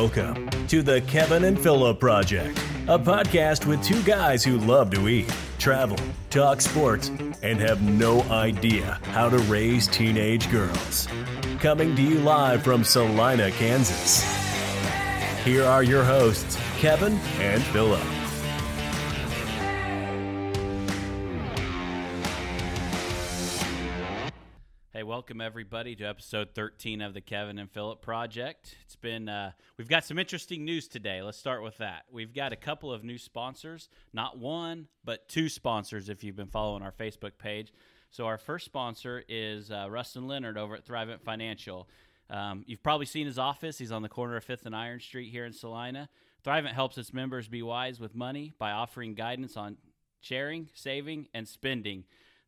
Welcome to the Kevin and Philip Project, a podcast with two guys who love to eat, travel, talk sports, and have no idea how to raise teenage girls. Coming to you live from Salina, Kansas. Here are your hosts, Kevin and Philip. Welcome everybody to episode 13 of the Kevin and Philip Project. It's been, uh, we've got some interesting news today. Let's start with that. We've got a couple of new sponsors, not one, but two sponsors if you've been following our Facebook page. So, our first sponsor is uh, Rustin Leonard over at Thrivent Financial. Um, you've probably seen his office. He's on the corner of 5th and Iron Street here in Salina. Thrivent helps its members be wise with money by offering guidance on sharing, saving, and spending.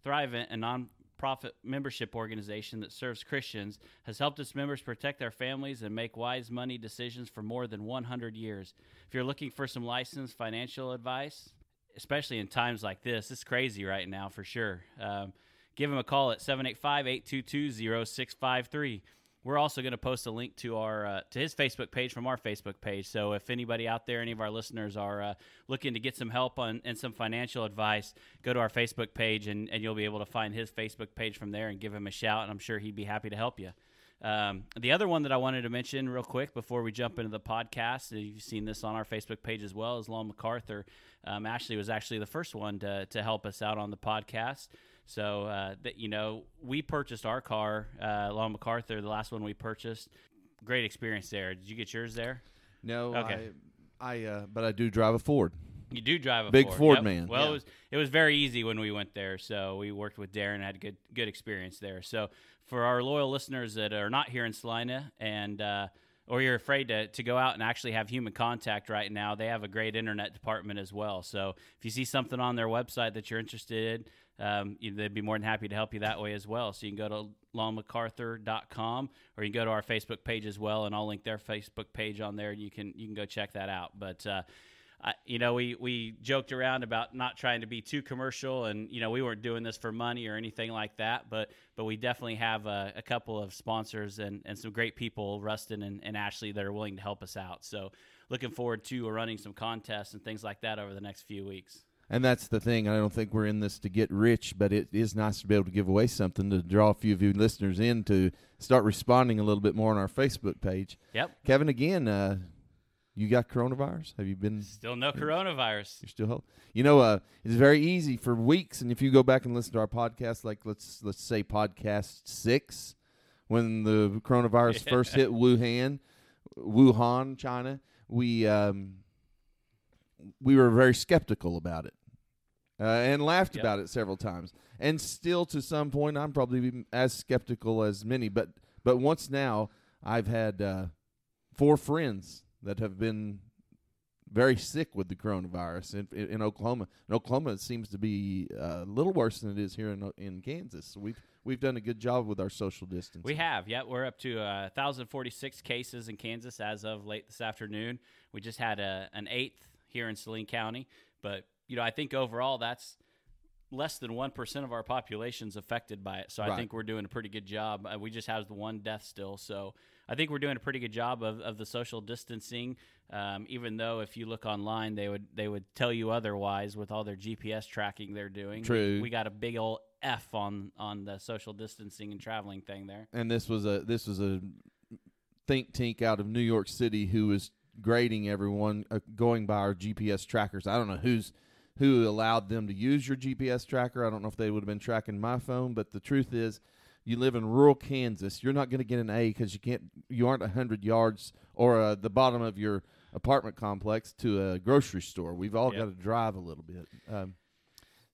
Thrivent, a non profit membership organization that serves Christians, has helped its members protect their families and make wise money decisions for more than 100 years. If you're looking for some licensed financial advice, especially in times like this, it's crazy right now for sure. Um, give them a call at 785 822 0653 we're also going to post a link to our uh, to his Facebook page from our Facebook page. So if anybody out there, any of our listeners are uh, looking to get some help on and some financial advice, go to our Facebook page and, and you'll be able to find his Facebook page from there and give him a shout. And I'm sure he'd be happy to help you. Um, the other one that I wanted to mention real quick before we jump into the podcast, you've seen this on our Facebook page as well, is Lon MacArthur. Um, Ashley was actually the first one to, to help us out on the podcast. So uh, that you know, we purchased our car, uh, Lon MacArthur, the last one we purchased. Great experience there. Did you get yours there? No, Okay. I, I, uh, but I do drive a Ford. You do drive a Big Ford, Ford Yep. man. Well, Yeah. it was it was very easy when we went there. So we worked with Darren, and had a good good experience there. So for our loyal listeners that are not here in Salina and uh, or you're afraid to, to go out and actually have human contact right now, they have a great internet department as well. So if you see something on their website that you're interested in, um, they'd be more than happy to help you that way as well. So you can go to longmacarthur.com or you can go to our Facebook page as well, and I'll link their Facebook page on there, and you can you can go check that out. But uh, I, you know, we we joked around about not trying to be too commercial, and you know, we weren't doing this for money or anything like that. But but we definitely have a, a couple of sponsors and, and some great people, Rustin and, and Ashley, that are willing to help us out. So looking forward to running some contests and things like that over the next few weeks. And that's the thing. I don't think we're in this to get rich, but it is nice to be able to give away something to draw a few of you listeners in to start responding a little bit more on our Facebook page. Yep. Kevin, again, uh, you got coronavirus? Have you been? Still no coronavirus. You're still healthy? You know, uh, it's very easy for weeks, and if you go back and listen to our podcast, like let's let's say podcast six, when the coronavirus first hit Wuhan, Wuhan, China, we um, we were very skeptical about it uh, and laughed Yep. about it several times. And still, to some point, I'm probably as skeptical as many. But but once now, I've had uh, four friends that have been very sick with the coronavirus in, in, in Oklahoma. In Oklahoma, seems to be uh, a little worse than it is here in in Kansas. So we've we've done a good job with our social distancing. We have, yeah. We're up to uh, 1,046 cases in Kansas as of late this afternoon. We just had a, an eighth here in Saline County, but you know, I think overall that's less than one percent of our population's affected by it. So I think we're doing a pretty good job. Uh, we just have the one death still, so I think we're doing a pretty good job of, of the social distancing. Um, even though if you look online, they would they would tell you otherwise with all their GPS tracking they're doing. We- True. we got a big old F on on the social distancing and traveling thing there. and this was a this was a think tank out of New York City who was grading everyone uh, going by our GPS trackers. I don't know who's who allowed them to use your GPS tracker. I don't know if they would have been tracking my phone, but the truth is, you live in rural Kansas. You're not going to get an A because you can't. You aren't hundred yards or uh, the bottom of your apartment complex to a grocery store. We've all Yep. got to drive a little bit. Um,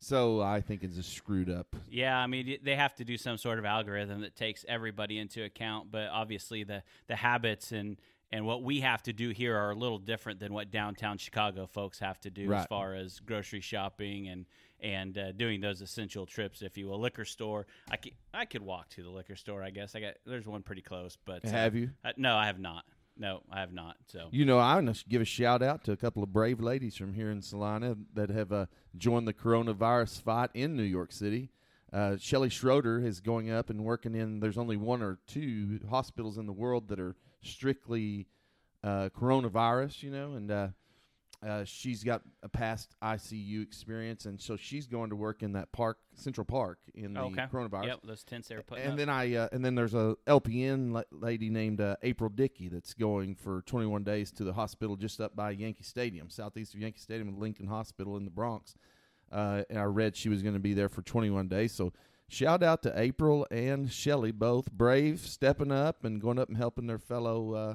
so I think it's just screwed up. Yeah, I mean they have to do some sort of algorithm that takes everybody into account, but obviously the the habits and and what we have to do here are a little different than what downtown Chicago folks have to do as far as grocery shopping and and uh, doing those essential trips, if you will. Liquor store, I could, I could walk to the liquor store. I guess I got there's one pretty close, but uh, Have you? Uh, no, I have not. No, I have not. So You know, I want to give a shout out to a couple of brave ladies from here in Salina that have uh, joined the coronavirus fight in New York City. Uh, Shelly Schroeder is going up and working in. There's only one or two hospitals in the world that are strictly uh, coronavirus, you know, and uh, she's got a past ICU experience, and so she's going to work in that park, Central Park, in the okay. coronavirus. Yep, those tents they were putting And up. then I uh, and then there's a LPN la- lady named uh, April Dickey that's going for 21 days to the hospital just up by Yankee Stadium, southeast of Yankee Stadium, with Lincoln Hospital in the Bronx. Uh, and I read she was going to be there for 21 days. So shout out to April and Shelly, both brave, stepping up and going up and helping their fellow uh,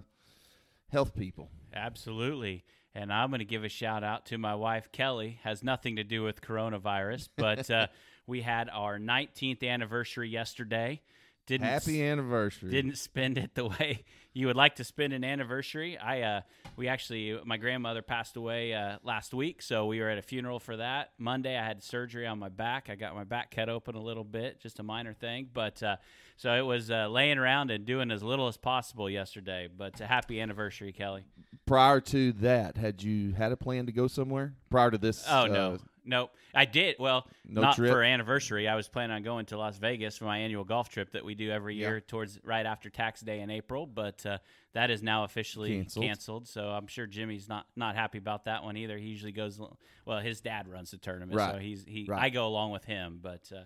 health people. Absolutely. And I'm going to give a shout out to my wife, Kelly. Has nothing to do with coronavirus, but uh, we had our 19th anniversary yesterday. Didn't Happy anniversary! didn't spend it the way you would like to spend an anniversary. I uh, we actually my grandmother passed away uh, last week, so we were at a funeral for that. Monday I had surgery on my back. I got my back cut open a little bit, just a minor thing, but uh, so it was uh, laying around and doing as little as possible yesterday. But a happy anniversary, Kelly. Prior to that, had you had a plan to go somewhere prior to this? Oh uh, no, nope. I did. Well, No not trip? for anniversary. I was planning on going to Las Vegas for my annual golf trip that we do every Yeah. year towards right after tax day in April. But uh, that is now officially Canceled. canceled. So I'm sure Jimmy's not not happy about that one either. He usually goes. Well, his dad runs the tournament, so he's he. Right. I go along with him, but. Uh,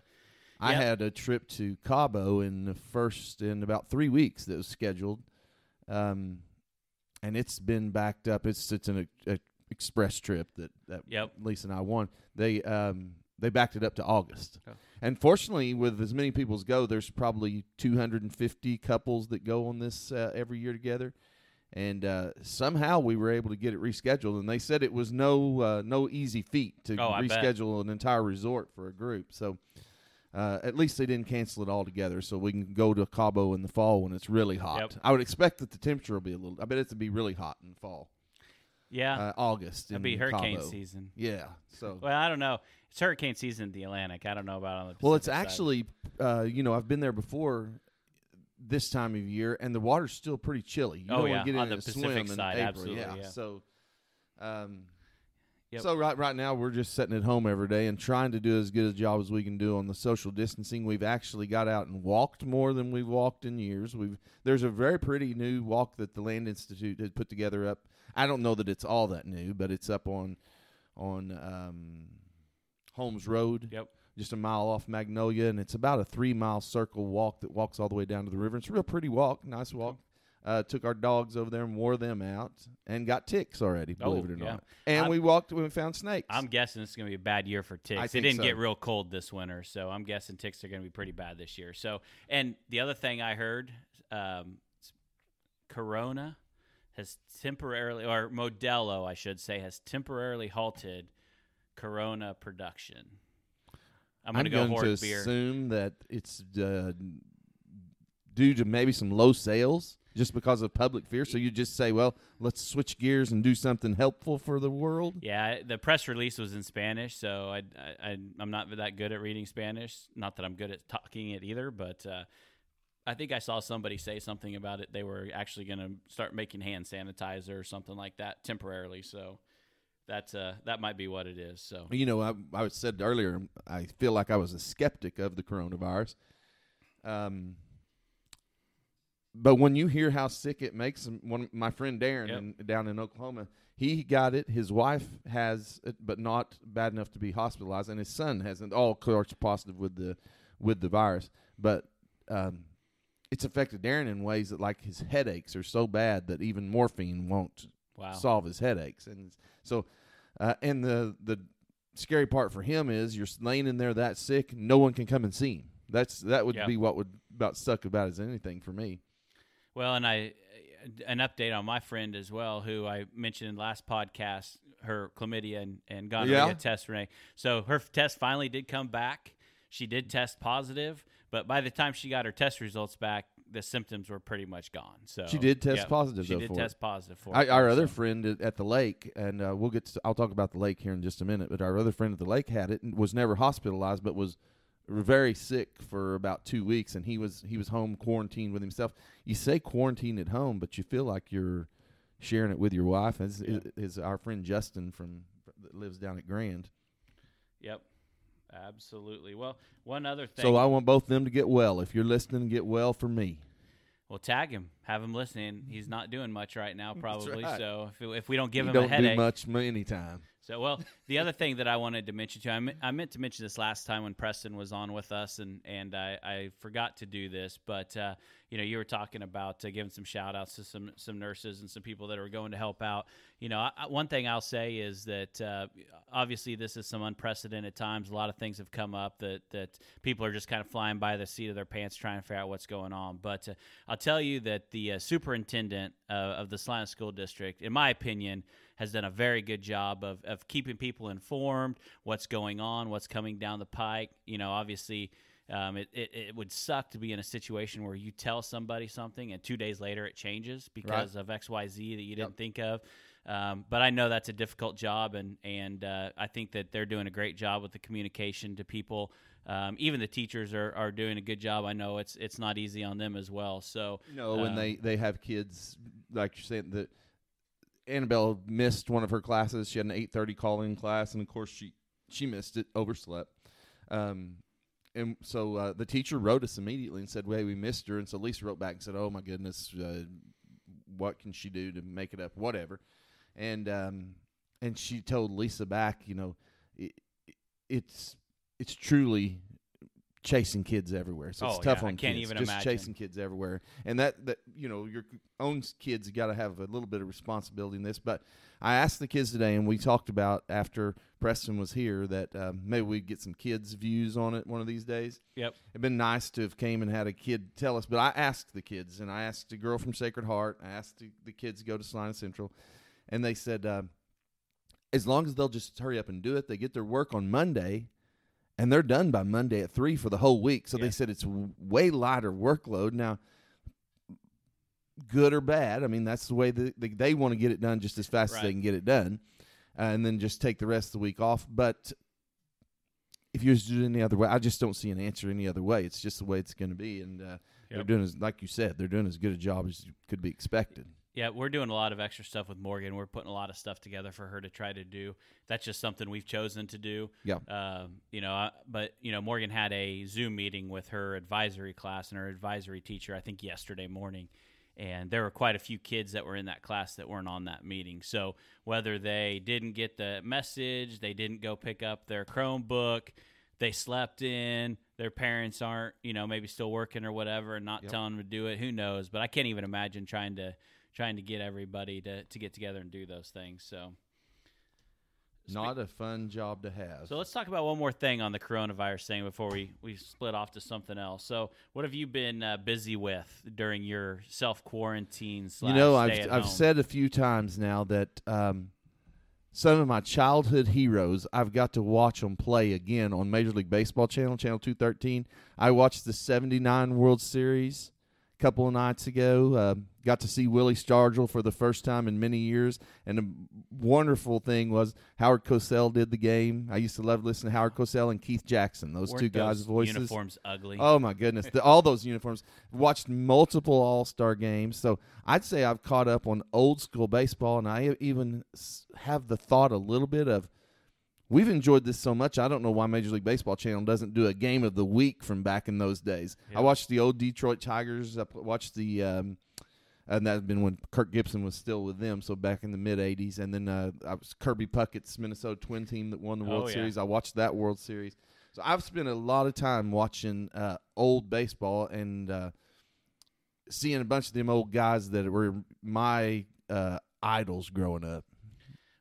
I Yep. had a trip to Cabo in the first in about three weeks that was scheduled, um, and it's been backed up. It's it's an a, express trip that that Yep. Lisa and I won. They um they backed it up to August, and fortunately, with as many people as go, there's probably 250 couples that go on this uh, every year together. And uh, somehow we were able to get it rescheduled, and they said it was no uh, no easy feat to Oh, reschedule an entire resort for a group. So uh, at least they didn't cancel it altogether, so we can go to Cabo in the fall when it's really hot. Yep. I would expect that the temperature will be a little. I bet it's to be really hot in the fall, yeah, uh, August. it'll be hurricane Cabo. season. Yeah. So Well, I don't know. It's hurricane season in the Atlantic. I don't know about on the. Pacific well, it's side. actually uh, you know I've been there before this time of year, and the water's still pretty chilly. You Oh, yeah, get on in the Pacific side, in April. absolutely, Yeah. yeah. So. Um, Yep. So right right now we're just sitting at home every day and trying to do as good a job as we can do on the social distancing. We've actually got out and walked more than we've walked in years. We've there's a very pretty new walk that the Land Institute had put together up. I don't know that it's all that new, but it's up on on um, Holmes Road, Yep. just a mile off Magnolia, and it's about a three mile circle walk that walks all the way down to the river. It's a real pretty walk, nice walk. Uh, took our dogs over there and wore them out, and got ticks already. Believe Oh, it or yeah. not. And I'm- we walked and we found snakes. I'm guessing it's going to be a bad year for ticks. I It didn't so. get real cold this winter, so I'm guessing ticks are going to be pretty bad this year. So, and the other thing I heard, um, Corona has temporarily, or Modelo, I should say, has temporarily halted Corona production. I'm going to go going to beer. assume that it's uh, due to maybe some low sales, just because of public fear. So you just say, "Well, let's switch gears and do something helpful for the world." Yeah, the press release was in Spanish, so I, I, I I'm not that good at reading Spanish. Not that I'm good at talking it either, but uh, I think I saw somebody say something about it. They were actually going to start making hand sanitizer or something like that temporarily. So that's uh, that might be what it is. So You know, I, I said earlier, I feel like I was a skeptic of the coronavirus. Um, but when you hear how sick it makes them, one my friend Darren Yep. in, down in Oklahoma, he got it. His wife has it, but not bad enough to be hospitalized, and his son hasn't. All course positive with the with the virus, but um, it's affected Darren in ways that like his headaches are so bad that even morphine won't wow, solve his headaches. And so, uh, and the the scary part for him is you're laying in there that sick, no one can come and see him. That's that would be what would about suck about as anything for me. Well, and I an update on my friend as well, who I mentioned in the last podcast, her chlamydia and, and gonorrhea Yeah. test, Renee. So her test finally did come back. She did test positive, but by the time she got her test results back, the symptoms were pretty much gone. So She did test yeah, positive, She though, did for it. test positive for I, it, our other friend at, at the lake, and uh, we'll get. To, I'll talk about the lake here in just a minute. But our other friend at the lake had it and was never hospitalized, but was very sick for about two weeks, and he was he was home quarantined with himself. You say quarantine at home, but you feel like you're sharing it with your wife. As Yeah. is, is our friend Justin from that lives down at Grand. Yep, absolutely. Well, one other thing. So I want both of them to get well. If you're listening, get well for me. Well, tag him. Have him listening. He's not doing much right now, probably. right. So if, if we don't give You him don't a headache, do much anytime. so, well, the other thing that I wanted to mention too, I, me- I meant to mention this last time when Preston was on with us, and and I, I forgot to do this, but uh, you know, you were talking about uh, giving some shout outs to some some nurses and some people that are going to help out. You know, I, one thing I'll say is that uh, obviously this is some unprecedented times. A lot of things have come up that that people are just kind of flying by the seat of their pants trying to figure out what's going on. But uh, I'll tell you that the uh, superintendent uh, of the Salina School District, in my opinion, has done a very good job of, of keeping people informed, what's going on, what's coming down the pike. You know, obviously, um, it, it, it would suck to be in a situation where you tell somebody something and two days later it changes because of X, Y, Z that you didn't think of. Um, but I know that's a difficult job, and and uh, I think that they're doing a great job with the communication to people. Um, even the teachers are, are doing a good job. I know it's it's not easy on them as well. So No, when um, they they have kids like you're saying that Annabelle missed one of her classes. She had an eight thirty call in class, and of course she she missed it, overslept. Um, and so uh, the teacher wrote us immediately and said, "Well, we missed her." And so Lisa wrote back and said, "Oh my goodness, uh, what can she do to make it up? Whatever." And um, and she told Lisa back, you know, it, it's it's truly chasing kids everywhere. So it's Oh, tough yeah, I on can't kids. even just imagine. chasing kids everywhere, and that that you know your own kids got to have a little bit of responsibility in this. But I asked the kids today, and we talked about after Preston was here that um, maybe we'd get some kids' views on it one of these days. Yep. It'd been nice to have came and had a kid tell us, but I asked the kids, and I asked a girl from Sacred Heart, I asked the, the kids to go to Salina Central, and they said, uh, as long as they'll just hurry up and do it, they get their work on Monday, and they're done by Monday at three for the whole week. So Yeah. they said it's w- way lighter workload now. Good or bad, I mean that's the way that they, they want to get it done just as fast as they can get it done, uh, and then just take the rest of the week off. But if you just do it any other way, I just don't see an answer any other way. It's just the way it's going to be, and uh, they're doing as like you said, they're doing as good a job as could be expected. Yeah, we're doing a lot of extra stuff with Morgan. We're putting a lot of stuff together for her to try to do. That's just something we've chosen to do. Yeah. Um, you know, I- but you know, Morgan had a Zoom meeting with her advisory class and her advisory teacher. I think yesterday morning, and there were quite a few kids that were in that class that weren't on that meeting. So whether they didn't get the message, they didn't go pick up their Chromebook, they slept in, their parents aren't, you know, maybe still working or whatever, and not Yep. telling them to do it. Who knows? But I can't even imagine trying to trying to get everybody to, to get together and do those things. So, Not a fun job to have. so let's talk about one more thing on the coronavirus thing before we, we split off to something else. So, what have you been uh, busy with during your self quarantine? you know, I've I've said a few times now that um, some of my childhood heroes I've got to watch them play again on Major League Baseball channel, channel two thirteen. I watched the '79 World Series a couple of nights ago. Uh, got to see Willie Stargell for the first time in many years, and the wonderful thing was Howard Cosell did the game. I used to love listening to Howard Cosell and Keith Jackson. Those Weren't two guys' those voices. uniforms ugly. Oh my goodness, the, all those uniforms. Watched multiple All Star games, so I'd say I've caught up on old school baseball, and I even have the thought a little bit of. We've enjoyed this so much. I don't know why Major League Baseball channel doesn't do a game of the week from back in those days. Yeah. I watched the old Detroit Tigers. I watched the, um, and that's been when Kirk Gibson was still with them. So back in the mid '80s, and then uh, I was Kirby Puckett's Minnesota Twin team that won the World Oh, yeah. Series. I watched that World Series. So I've spent a lot of time watching uh, old baseball and uh, seeing a bunch of them old guys that were my uh, idols growing up.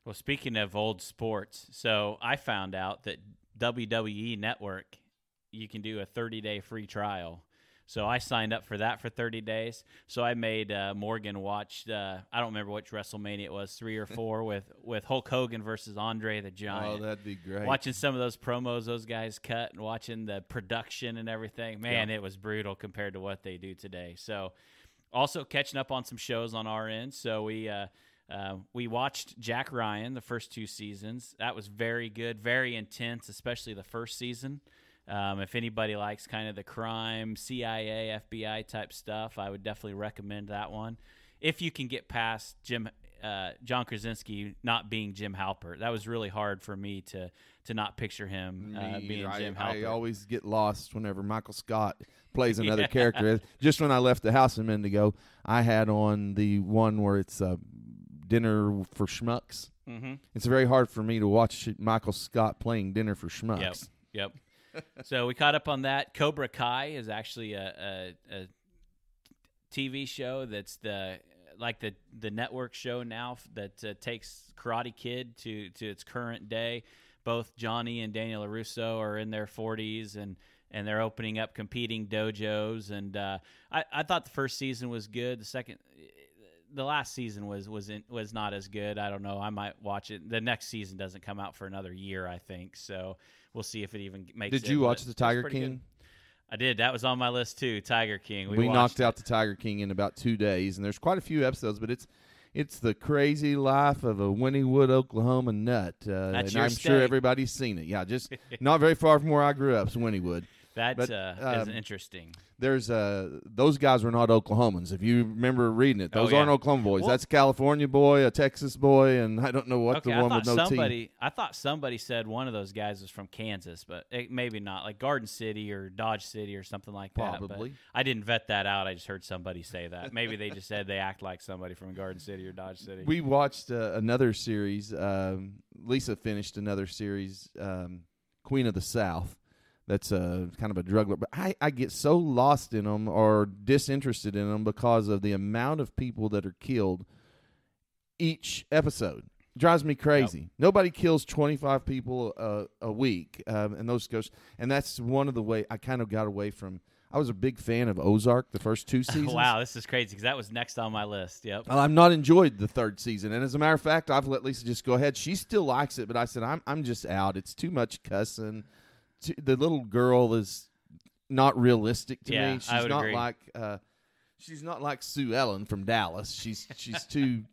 Well, speaking of old sports, so I found out that WWE Network, you can do a 30 day free trial. So I signed up for that for 30 days. So I made uh, Morgan watch. Uh, I don't remember which WrestleMania it was, three or four, with with Hulk Hogan versus Andre the Giant. Oh, that'd be great. watching some of those promos those guys cut and watching the production and everything man it was brutal compared to what they do today so also catching up on some shows on our end so we uh, uh, we watched jack ryan the first two seasons that was very good very intense especially the first season um, if anybody likes kind of the crime cia fbi type stuff i would definitely recommend that one if you can get past jim uh, John Krasinski not being Jim Halpert. That was really hard for me to to not picture him uh, being either. Jim I, I always get lost whenever Michael Scott plays another Yeah. character. Just when I left the house a minute ago, I had on the one where it's uh, dinner for schmucks. mm-hmm. It's very hard for me to watch Michael Scott playing dinner for schmucks. Yep. Yep. So we caught up on that. Cobra Kai is actually a, a, a TV show that's the like the the network show now that uh, takes Karate Kid to to its current day. Both Johnny and Daniel LaRusso are in their 40s and and they're opening up competing dojos. And uh, I I thought the first season was good. The second. The last season was was in, was not as good. I don't know. I might watch it. The next season doesn't come out for another year, I think. So we'll see if it even makes. Did it, you watch the Tiger King? good. I did. That was on my list too. Tiger King. We, We, knocked it. out the Tiger King in about two days, and there's quite a few episodes, but it's it's the crazy life of a Wynnewood, Oklahoma nut, uh, That's and your I'm state. sure everybody's seen it. Yeah, just not very far from where I grew up, is Wynnewood. That but, uh, is um, interesting. There's uh those guys were not Oklahomans. If you remember reading it, Oh, those yeah. aren't Oklahoma boys. Well- That's a California boy, a Texas boy, and I don't know what okay, the one with no somebody. teeth. I thought somebody said one of those guys was from Kansas, but it, maybe not. Like Garden City or Dodge City or something like that. Probably. I didn't vet that out. I just heard somebody say that. Maybe they just said they act like somebody from Garden City or Dodge City. We watched uh, another series. Um, Lisa finished another series, um, Queen of the South. That's a kind of a drug, but I, I get so lost in them or disinterested in them because of the amount of people that are killed each episode. Drives me crazy. Nobody kills twenty five people a, a week, um, and those goes. And that's one of the way I kind of got away from. I was a big fan of Ozark the first two seasons. wow, this is crazy because that was next on my list. Yep. Well, I've not enjoyed the third season, and as a matter of fact, I've let Lisa just go ahead. She still likes it, but I said I'm I'm just out. It's too much cussing. The little girl is not realistic to Yeah, me. She's I would not agree. like uh, she's not like Sue Ellen from Dallas. She's she's too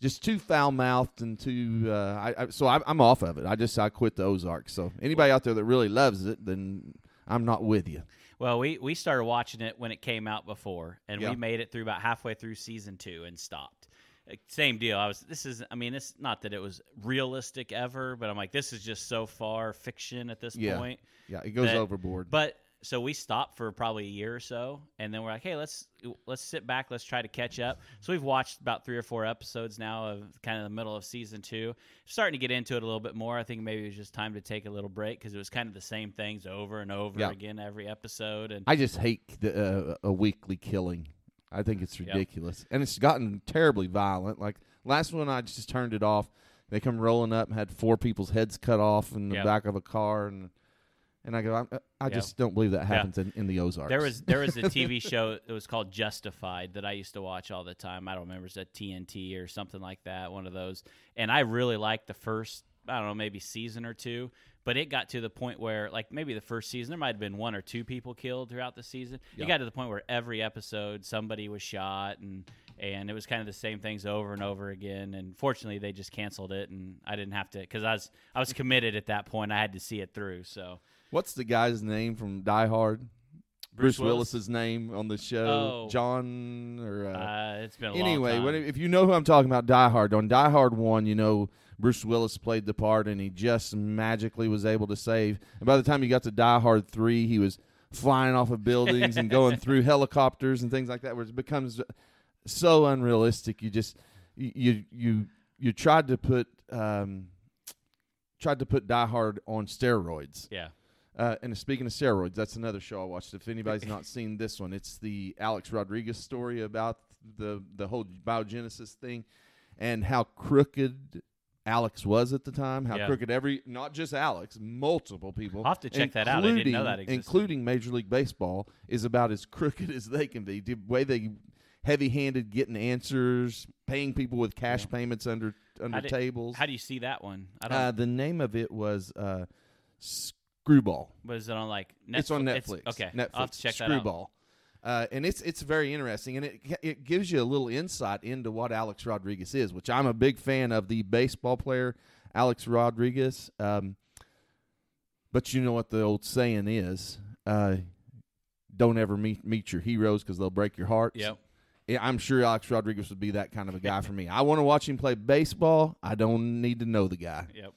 just too foul mouthed and too. Uh, I, I so I'm, I'm off of it. I just I quit the Ozark. So anybody out there that really loves it, then I'm not with you. Well, we we started watching it when it came out before, and Yeah. we made it through about halfway through season two and stopped. Same deal. I was. This is. I mean, it's not that it was realistic ever, but I'm like, this is just so far fiction at this Yeah. point. Yeah, it goes That- overboard. But so we stopped for probably a year or so, and then we're like, hey, let's let's sit back, let's try to catch up. So we've watched about three or four episodes now of kind of the middle of season two. Starting to get into it a little bit more. I think maybe it was just time to take a little break because it was kind of the same things over and over Yeah. again every episode. And I just hate the, uh, a weekly killing. I think it's Yep. ridiculous, and it's gotten terribly violent. Like last one, I just turned it off. They come rolling up and had four people's heads cut off in the Yep. back of a car, and and I go, I, uh, I Yep. just don't believe that happens in, in the Ozarks. There was there was a TV show that was called Justified that I used to watch all the time. I don't remember it's a TNT or something like that, one of those. And I really liked the first I don't know maybe season or two, but it got to the point where like maybe the first season there might have been one or two people killed throughout the season. Yeah. It got to the point where every episode somebody was shot and and it was kind of the same things over and over again. And fortunately, they just canceled it, and I didn't have to because I was I was committed at that point. I had to see it through. So What's the guy's name from Die Hard? Bruce Bruce, Willis? Willis's name on the show, Oh. John or uh, uh, it's been a anyway, long time. if you know who I'm talking about, Die Hard. On Die Hard one, you know Bruce Willis played the part, and he just magically was able to save. And by the time you got to Die Hard three, he was flying off of buildings and going through helicopters and things like that, where it becomes so unrealistic. You just you you you, tried to put um, tried to put Die Hard on steroids. yeah. Uh, and speaking of steroids, that's another show I watched. If anybody's not seen this one, it's the Alex Rodriguez story about the the whole biogenesis thing and how crooked Alex was at the time. How Yeah. crooked every not just Alex, multiple people. I'll have to check that out. I didn't know that including- existed. Including Major League Baseball is about as crooked as they can be. The way they heavy-handed getting answers, paying people with cash payments under under How did- tables. How do you see that one? I don't. uh, the name of it was uh, Screwball. was it on like Netflix? It's on Netflix. okay, Netflix. I'll have to check Screwball. Uh, and it's it's very interesting, and it it gives you a little insight into what Alex Rodriguez is, which I'm a big fan of the baseball player Alex Rodriguez. Um, but you know what the old saying is: uh, "Don't ever meet meet your heroes because they'll break your heart. Yep. yeah, I'm sure Alex Rodriguez would be that kind of a guy for me. I want to watch him play baseball. I don't need to know the guy. Yep.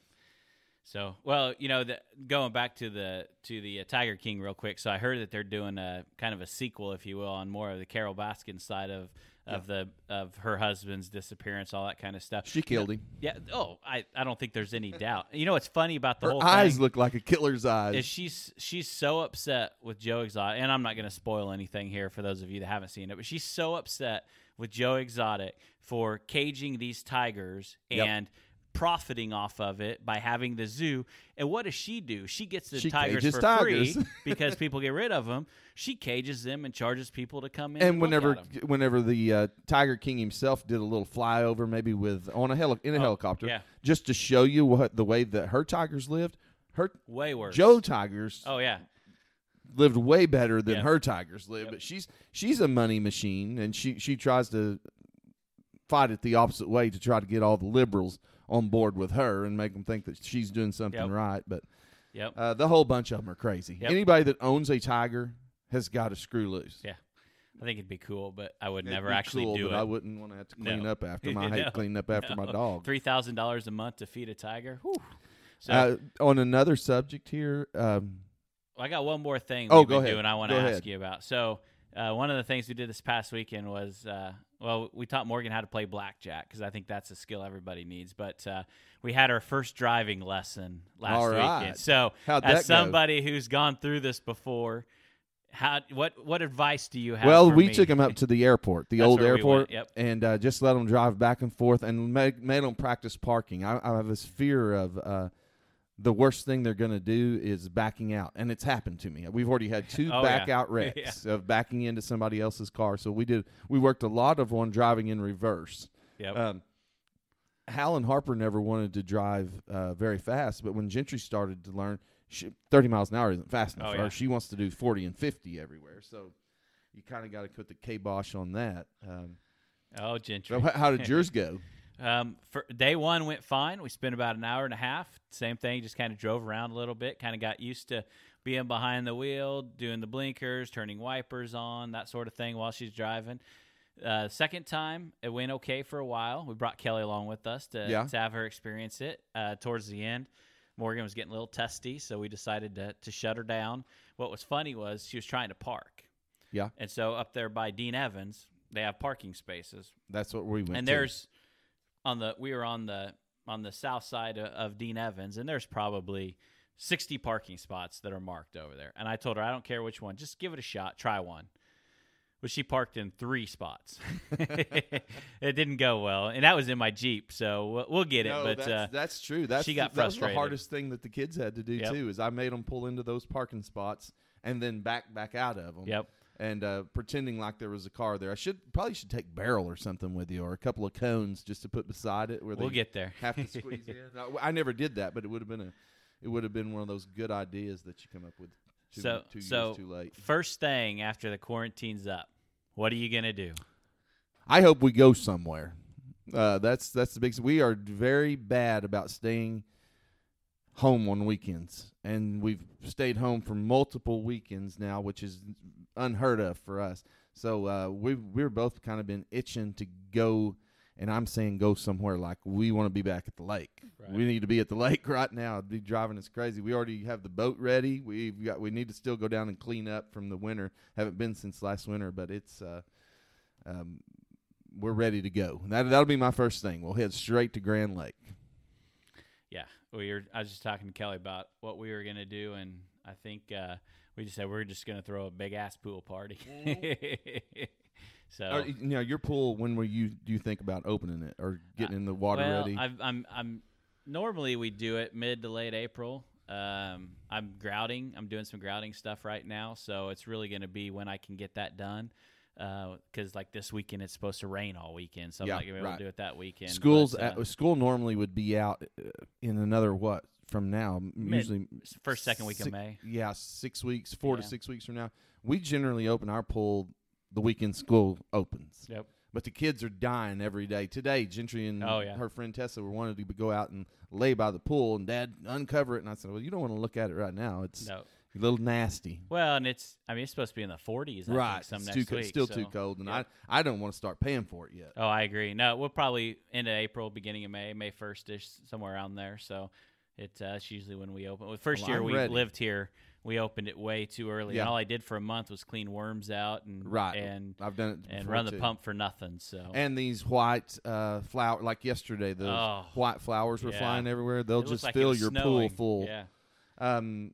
So, well, you know, the, going back to the to the uh, Tiger King real quick. So I heard that they're doing a kind of a sequel, if you will, on more of the Carole Baskin side of of the of her husband's disappearance, all that kind of stuff. She killed him. Yeah. Oh, I, I don't think there's any doubt. You know what's funny about the Her whole eyes thing look like a killer's eyes. is she's she's so upset with Joe Exotic, and I'm not going to spoil anything here for those of you that haven't seen it, but she's so upset with Joe Exotic for caging these tigers Yep. and profiting off of it by having the zoo. And what does she do? She gets the She tigers for tigers. free because people get rid of them. She cages them and charges people to come in. and look whenever whenever the uh, Tiger King himself did a little flyover, maybe with on a heli- in a Oh, helicopter, yeah. just to show you what the way that her tigers lived. Her way worse. Joe tigers Oh yeah. lived way better than Yeah. her tigers lived. Yep. But she's she's a money machine, and she she tries to fight it the opposite way to try to get all the liberals on board with her and make them think that she's doing something Yep. right. But Yep. uh, the whole bunch of them are crazy. Yep. Anybody that owns a tiger has got to screw loose. Yeah. I think it'd be cool, but I would It'd never actually cool, do but it. I wouldn't want to have to clean No. up after them. I hate No. cleaning up after my dog. Three thousand dollars a month to feed a tiger. Whew. So Uh, on another subject here, um, I got one more thing Oh, go ahead. doing I want to ask ahead. you about. So uh, one of the things we did this past weekend was, uh, well, we taught Morgan how to play blackjack because I think that's a skill everybody needs. But uh, we had our first driving lesson last All weekend. So How'd as go? somebody who's gone through this before, how what what advice do you have? well, we me? took him up to the airport, the old we airport, went, yep. and uh, just let him drive back and forth and made, made him practice parking. I, I have this fear of uh, the worst thing they're going to do is backing out, and it's happened to me. We've already had two Oh, back yeah. out wrecks of backing into somebody else's car. So we did. We worked a lot of on driving in reverse. Yep. Um, Hal and Harper never wanted to drive uh, very fast, but when Gentry started to learn, she, 30 miles an hour isn't fast enough Oh, for yeah. her. She wants to do 40 and 50 everywhere. So you kind of got to put the K bosh on that. Um, oh, Gentry. so h- how did yours go? Um, for day one went fine. We spent about an hour and a half. Same thing, just kind of drove around a little bit. Kind of got used to being behind the wheel, doing the blinkers, turning wipers on, that sort of thing while she's driving. Uh, second time, it went okay for a while. We brought Kelly along with us to, Yeah. to have her experience it. Uh, towards the end, Morgan was getting a little testy, so we decided to, to shut her down. What was funny was she was trying to park. Yeah. And so up there by Dean Evans, they have parking spaces That's what we went and to. there's on the we were on the on the south side of, of Dean Evans, and there's probably 60 parking spots that are marked over there. And I told her, I don't care which one, just give it a shot, try one. But she parked in three spots. it didn't go well, and that was in my Jeep, so we'll, we'll get it. No, but that's, uh, that's true. That's she the, got that was the hardest thing that the kids had to do Yep. too. Is I made them pull into those parking spots and then back back out of them. yep, and uh, pretending like there was a car there. I should probably should take barrel or something with you, or a couple of cones just to put beside it where we'll they get there. have to squeeze in. No, I never did that, but it would have been a it would have been one of those good ideas that you come up with. Two, So- two so- too late. First thing after the quarantine's up, what are you gonna do? I hope we go somewhere. Uh, that's that's the big. We are very bad about staying home on weekends, and we've stayed home for multiple weekends now, which is unheard of for us. So uh, we we're both kind of been itching to go, and I'm saying go somewhere like we want to be back at the lake. Right. We need to be at the lake right now. It'd be driving us crazy. We already have the boat ready. We've got we need to still go down and clean up from the winter. Haven't been since last winter, but it's. Uh, um, we're ready to go. That that'll be my first thing. We'll head straight to Grand Lake. Yeah, we were. I was just talking to Kelly about what we were gonna do, and I think uh, we just said we're just gonna throw a big ass pool party. so Or, you know, your pool. When were you? Do you think about opening it or getting in the water well, ready? I've, I'm I'm normally we do it mid to late April. Um, I'm grouting. I'm doing some grouting stuff right now, so it's really going to be when I can get that done. Because like this weekend, it's supposed to rain all weekend, so I'm Yeah, not to be able right. to do it that weekend. Schools but, uh, at, school normally would be out uh, in another what from now? Mid- usually first second week of May. Yeah, six weeks, four to six weeks from now. We generally open our pool the weekend school opens. Yep. But the kids are dying every day. Today, Gentry and Oh, yeah. her friend Tessa were wanted to go out and lay by the pool, and Dad uncover it. And I said, "Well, you don't want to look at it right now. It's No. A little nasty. Well, and it's I mean it's supposed to be in the 40s. I right. Think, some it's next too, week. still so- too cold, and yeah. I I don't want to start paying for it yet. Oh, I agree. No, we'll probably end of April, beginning of May, May first ish, somewhere around there. So uh, it's usually when we open. The first Well, year I'm we ready. lived here, we opened it way too early, Yeah. and all I did for a month was clean worms out and Right. and I've done it and run the too. pump for nothing. So And these white uh, flower, like yesterday, the Oh. white flowers were Yeah. flying everywhere. They'll It just like fill your snowing. pool full. Yeah. Um,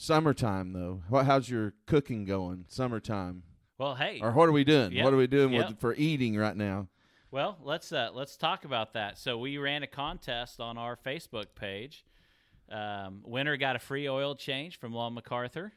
summertime though, how's your cooking going? Summertime, Well, hey. or what are we doing? Yep. What are we doing Yep. with for eating right now? Well, let's uh, let's talk about that. So we ran a contest on our Facebook page. Um, winner got a free oil change from Law MacArthur,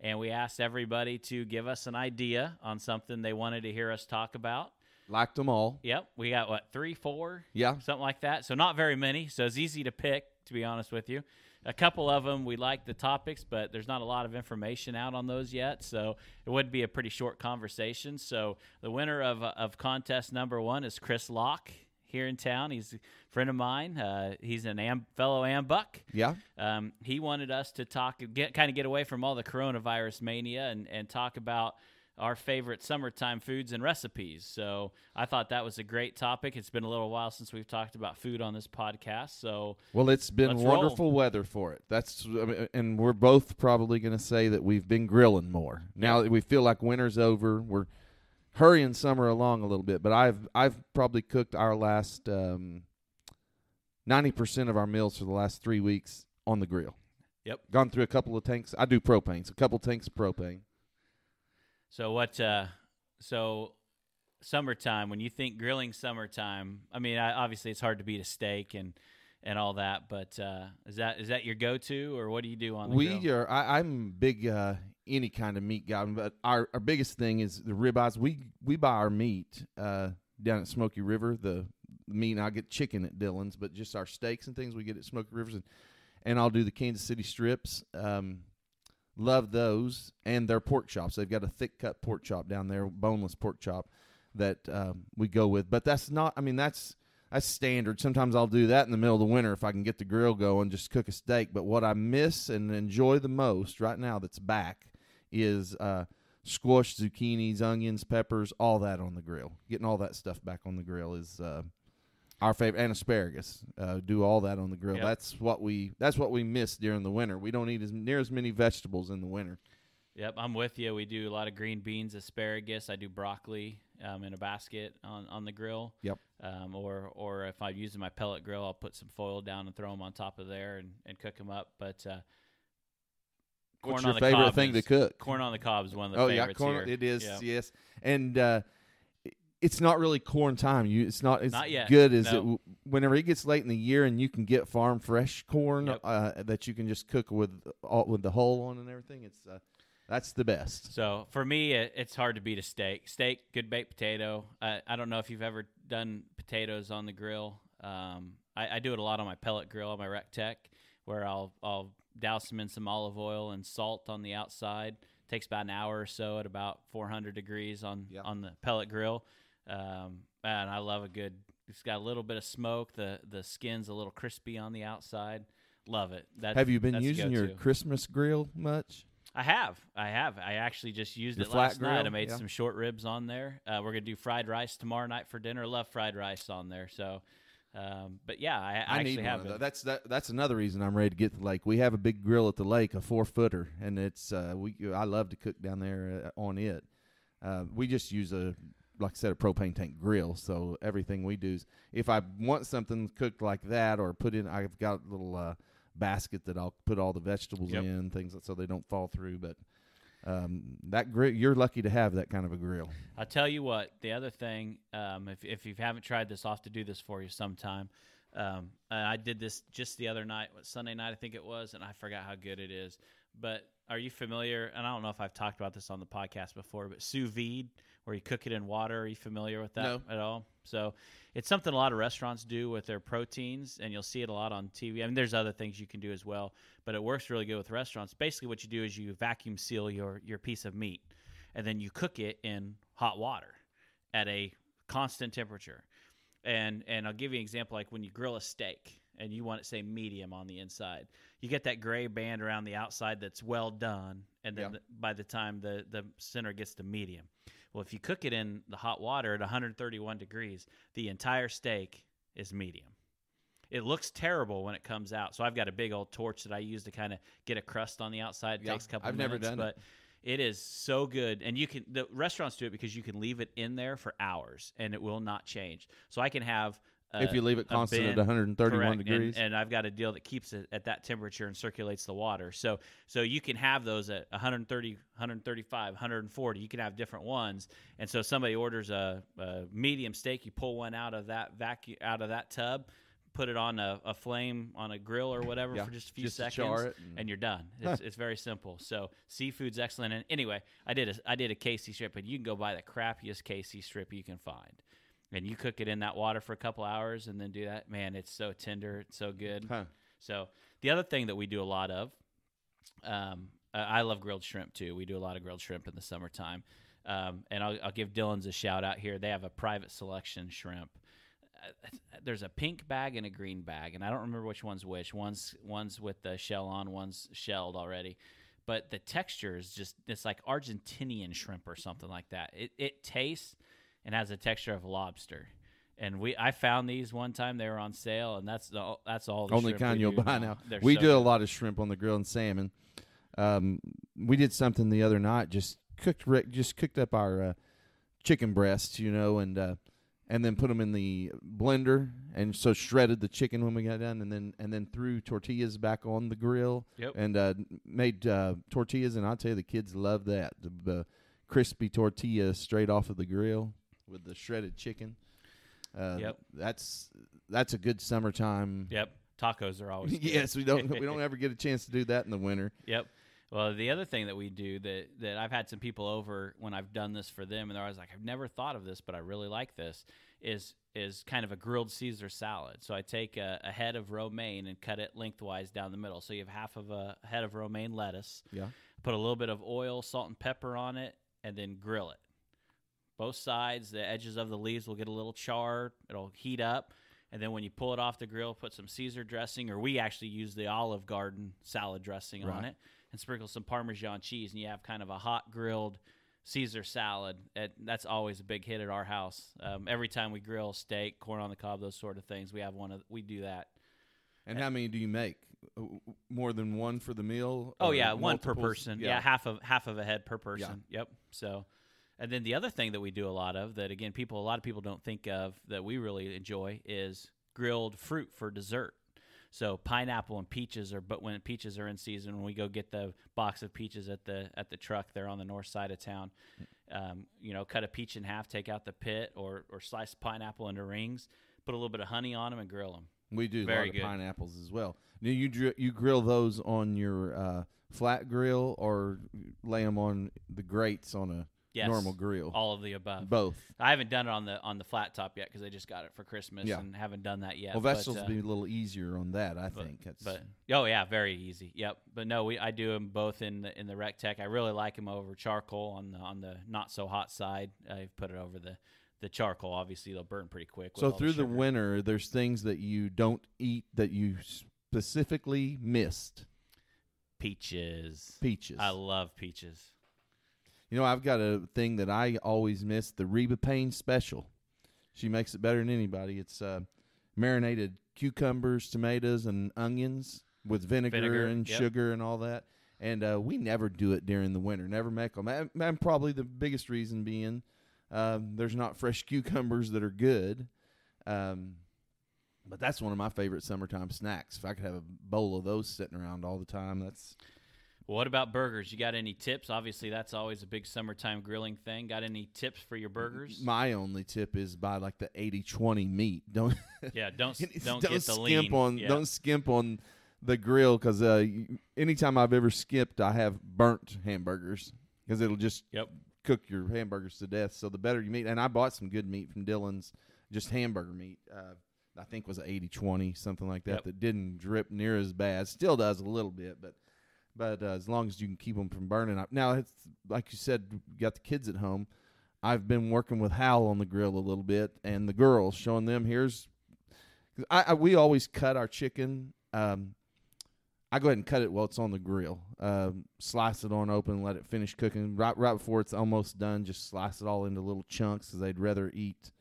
and we asked everybody to give us an idea on something they wanted to hear us talk about. Liked them all. Yep, we got what three, four, Yeah. something like that. So not very many. So it's easy to pick, to be honest with you. A couple of them we like the topics, but there's not a lot of information out on those yet. So it would be a pretty short conversation. So the winner of of contest number one is Chris Locke here in town. He's a friend of mine. Uh, he's an Am- fellow Ambuck. Yeah. Um, he wanted us to talk, get kind of get away from all the coronavirus mania and, and talk about our favorite summertime foods and recipes. So I thought that was a great topic. It's been a little while since we've talked about food on this podcast. So Well, it's been Let's roll. wonderful weather for it. That's I mean, and we're both probably going to say that we've been grilling more. Now that we feel like winter's over, we're hurrying summer along a little bit, but I've I've probably cooked our last um, 90% of our meals for the last 3 weeks on the grill. Yep. Gone through a couple of tanks. I do propane, so a couple tanks of propane. So what? Uh, so summertime. When you think grilling summertime, I mean, I, obviously it's hard to beat a steak and and all that. But uh, is that is that your go to, or what do you do on the we grill? are I, i'm big uh any kind of meat guy but our, our biggest thing is the ribeyes we we buy our meat uh down at smoky river the meat and i get chicken at Dillons but just our steaks and things we get at smoky rivers and, and i'll do the kansas city strips um love those and their pork chops they've got a thick cut pork chop down there boneless pork chop that um, we go with but that's not i mean that's that's standard. Sometimes I'll do that in the middle of the winter if I can get the grill going, just cook a steak. But what I miss and enjoy the most right now that's back is uh, squash, zucchinis, onions, peppers, all that on the grill. Getting all that stuff back on the grill is uh, our favorite, and asparagus. Uh, do all that on the grill. Yep. That's what we that's what we miss during the winter. We don't eat as near as many vegetables in the winter. Yep, I'm with you. We do a lot of green beans, asparagus. I do broccoli um, in a basket on, on the grill. Yep. Um, or or if I'm using my pellet grill, I'll put some foil down and throw them on top of there and, and cook them up. But uh, What's corn your on the favorite cob thing is- to cook? Corn on the cob is one of the oh yeah, favorites corn. here. It is Yeah. yes, and uh, it's not really corn time. You, it's not as Not yet, good as no. it. Whenever it gets late in the year and you can get farm fresh corn Yep. uh, that you can just cook with all, with the hull on and everything, it's uh, that's the best. So for me, it, it's hard to beat a steak. Steak, good baked potato. I, I don't know if you've ever done potatoes on the grill. Um, I, I do it a lot on my pellet grill, on my REC TEC, where I'll I'll douse them in some olive oil and salt on the outside. Takes about an hour or so at about 400 degrees on Yeah. on the pellet grill. Um, and I love a good. It's got a little bit of smoke. The the skin's a little crispy on the outside. Love it. That's, Have you been using your. Christmas grill much? I have. I have. I actually just used Your it last night. I made Yeah. some short ribs on there. Uh, we're gonna do fried rice tomorrow night for dinner. Love fried rice on there. So, um, but yeah, I, I, I actually need have one. It. That's that. That's another reason I'm ready to get to the lake. We have a big grill at the lake, a four footer, and it's uh, we. I love to cook down there uh, on it. Uh, we just use a, like I said, a propane tank grill. So everything we do is, if I want something cooked like that, or put in, I've got a little uh, basket that I'll put all the vegetables Yep. in, things so they don't fall through. But um, that grill, you're lucky to have that kind of a grill. I'll tell you what. The other thing, um, if if you haven't tried this, I'll have to do this for you sometime. Um, I did this just the other night, Sunday night I think it was, and I forgot how good it is. But are you familiar? And I don't know if I've talked about this on the podcast before, but sous vide, where you cook it in water. Are you familiar with that No. at all? So it's something a lot of restaurants do with their proteins, and you'll see it a lot on TV. I mean, there's other things you can do as well, but it works really good with restaurants. Basically, what you do is you vacuum seal your your piece of meat, and then you cook it in hot water at a constant temperature. And and I'll give you an example like when you grill a steak and you want it say medium on the inside. You get that gray band around the outside that's well done, and then Yeah. by the time the the center gets to medium. Well, if you cook it in the hot water at 131 degrees, the entire steak is medium. It looks terrible when it comes out. So I've got a big old torch that I use to kind of get a crust on the outside. It Yeah, takes a couple I've never minutes, done it. but it is so good. And you can the restaurants do it because you can leave it in there for hours and it will not change. So I can have uh, if you leave it constant bin- at 131 Correct. Degrees. And, I've got a deal that keeps it at that temperature and circulates the water. So so you can have those at 130, 135, 140. You can have different ones. And so somebody orders a, a medium steak, you pull one out of that vacuum out of that tub, put it on a, a flame on a grill or whatever Yeah, for just a few just seconds, and- and you're done. It's, it's very simple. So seafood's excellent. And anyway, I did a I did a KC strip, and you can go buy the crappiest KC strip you can find and you cook it in that water for a couple hours and then do that man it's so tender it's so good. Huh. so the other thing that we do a lot of um, I love grilled shrimp too. We do a lot of grilled shrimp in the summertime. Um, and I'll, I'll give Dillons a shout out here. They have a private selection shrimp. Uh, there's a pink bag and a green bag and i don't remember which one's which. One's one's with the shell on one's shelled already. But the texture is just it's like argentinian shrimp or something like that. It, it tastes and has a texture of lobster. And we, I found these one time. They were on sale, and that's the that's all. The Only kind we you'll buy now. They're We so do a lot of shrimp on the grill and salmon. Um, we did something the other night. Just cooked, just cooked up our uh, chicken breasts, you know, and uh, and then put them in the blender, and so shredded the chicken when we got done, and then and then threw tortillas back on the grill, Yep. and uh, made uh, tortillas, and I'll tell you, the kids love that the, the crispy tortilla straight off of the grill with the shredded chicken. Uh, Yep. that's that's a good summertime. Yep. Tacos are always. good. yes, we don't we don't ever get a chance to do that in the winter. Yep. Well, the other thing that we do that that I've had some people over when I've done this for them, and they're always like, "I've never thought of this, but I really like this." Is is kind of a grilled Caesar salad. So I take a, a head of romaine and cut it lengthwise down the middle. So you have half of a head of romaine lettuce. Yeah. Put a little bit of oil, salt, and pepper on it, and then grill it. Both sides, the edges of the leaves will get a little charred. It'll heat up. And then when you pull it off the grill, put some Caesar dressing, or we actually use the Olive Garden salad dressing on it, and sprinkle some Parmesan cheese, and you have kind of a hot grilled Caesar salad. It, that's always a big hit at our house. Um, every time we grill steak, corn on the cob, those sort of things, we have one of we do that. And how many do you make? Uh, More than one for the meal? Oh yeah, one per person. Yeah. half of half of a head per Yeah. person. Yep. So, and then the other thing that we do a lot of that again people a lot of people don't think of that we really enjoy is grilled fruit for dessert. So pineapple and peaches are, but when peaches are in season, when we go get the box of peaches at the at the truck there on the north side of town, um, you know, cut a peach in half, take out the pit, or or slice pineapple into rings, put a little bit of honey on them, and grill them. We do a lot good. of pineapples as well. Now you dr- you grill those on your uh, flat grill or lay them on the grates on a Yes, normal grill? All of the above. Both. I haven't done it on the on the flat top yet because I just got it for Christmas Yeah. and haven't done that yet. well, but, vegetables uh, be a little easier on that. I but, think. That's, but oh yeah, very easy. Yep. But no, we I do them both in the in the REC TEC. I really like them over charcoal on the on the not so hot side. I've put it over the the charcoal. Obviously, they'll burn pretty quick. with so all through the, sugar. winter, there's things that you don't eat that you specifically missed. peaches. Peaches. I love peaches. You know, I've got a thing that I always miss: the Reba Payne special. She makes it better than anybody. It's uh, marinated cucumbers, tomatoes, and onions with vinegar, Vinegar, and yep. sugar and all that. And uh, we never do it during the winter. Never make them. And, and probably the biggest reason being um, there's not fresh cucumbers that are good. Um, but that's one of my favorite summertime snacks. If I could have a bowl of those sitting around all the time, that's What about burgers? You got any tips? Obviously, that's always a big summertime grilling thing. Got any tips for your burgers? My only tip is buy like the 80-20 meat. Don't yeah, don't don't, don't get the skimp lean. on Yeah. don't skimp on the grill because uh, anytime I've ever skipped, I have burnt hamburgers because it'll just Yep. cook your hamburgers to death. So the better you meat, and I bought some good meat from Dillons, just hamburger meat. Uh, I think was 80-20, something like that. Yep. That didn't drip near as bad. Still does a little bit, but but uh, as long as you can keep them from burning. up. Now it's like you said, you got the kids at home. I've been working with Hal on the grill a little bit, and the girls showing them here's. I, I we always cut our chicken. Um, I go ahead and cut it while it's on the grill. Um, slice it on open, let it finish cooking. Right right before it's almost done, just slice it all into little chunks because they'd rather eat.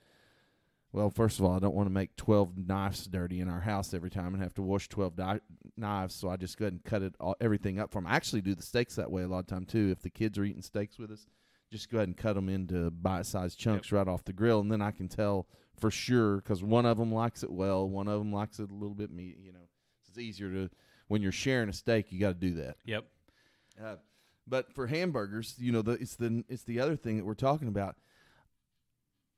Well, first of all, I don't want to make twelve knives dirty in our house every time and have to wash twelve di- knives. So I just go ahead and cut it all, everything up for 'em. I actually do the steaks that way a lot of time too. If the kids are eating steaks with us, just go ahead and cut them into bite-sized chunks right off the grill, and then I can tell for sure because one of them likes it well, one of them likes it a little bit meat. You know, it's easier to when you're sharing a steak, you got to do that. Yep. Uh, but for hamburgers, you know, the, it's the it's the other thing that we're talking about.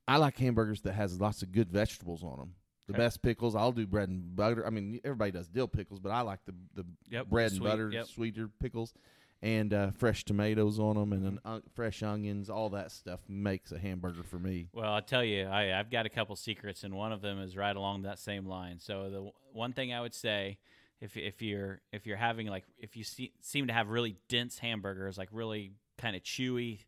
I like hamburgers that has lots of good vegetables on them. The Okay. best pickles. I'll do bread and butter. I mean, everybody does dill pickles, but I like the the Yep. bread Sweet, and butter, yep. sweeter pickles, and uh, fresh tomatoes on them, and then uh, fresh onions. All that stuff makes a hamburger for me. Well, I'll tell you, I, I've got a couple secrets, and one of them is right along that same line. So the w- one thing I would say, if if you're if you're having like if you see, seem to have really dense hamburgers, like really kind of chewy,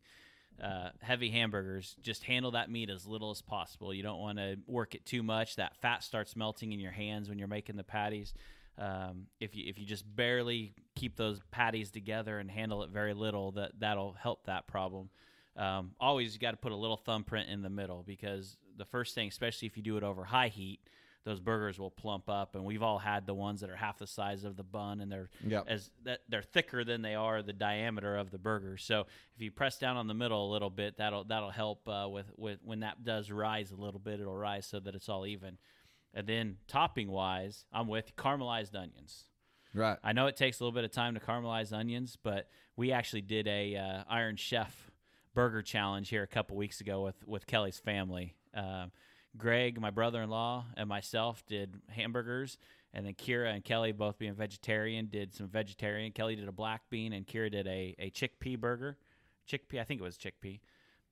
uh, heavy hamburgers, just handle that meat as little as possible. You don't want to work it too much. That fat starts melting in your hands when you're making the patties. Um, if you if you just barely keep those patties together and handle it very little, that that'll help that problem. Um, always you got to put a little thumbprint in the middle because the first thing, especially if you do it over high heat, those burgers will plump up. And we've all had the ones that are half the size of the bun, and they're Yep. as that they're thicker than they are the diameter of the burger. So if you press down on the middle a little bit, that'll that'll help uh, with with when that does rise a little bit, it'll rise so that it's all even. And then topping wise, I'm with caramelized onions. Right. I know it takes a little bit of time to caramelize onions, but we actually did a uh, Iron Chef burger challenge here a couple weeks ago with with Kelly's family. Um Greg, my brother-in-law, and myself did hamburgers, and then Kira and Kelly, both being vegetarian, did some vegetarian. Kelly did a black bean, and Kira did a, a chickpea burger. Chickpea, I think it was chickpea.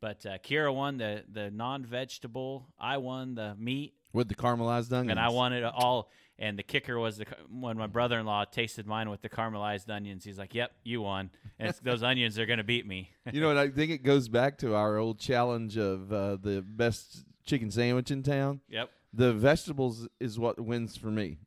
But uh, Kira won the the non-vegetable. I won the meat, With the caramelized onions. and I wanted it all. And the kicker was the when my brother-in-law tasted mine with the caramelized onions. He's like, "Yep, you won." And it's, those onions are going to beat me. you know what? I think it goes back to our old challenge of uh, the best chicken sandwich in town. yep. The vegetables is what wins for me.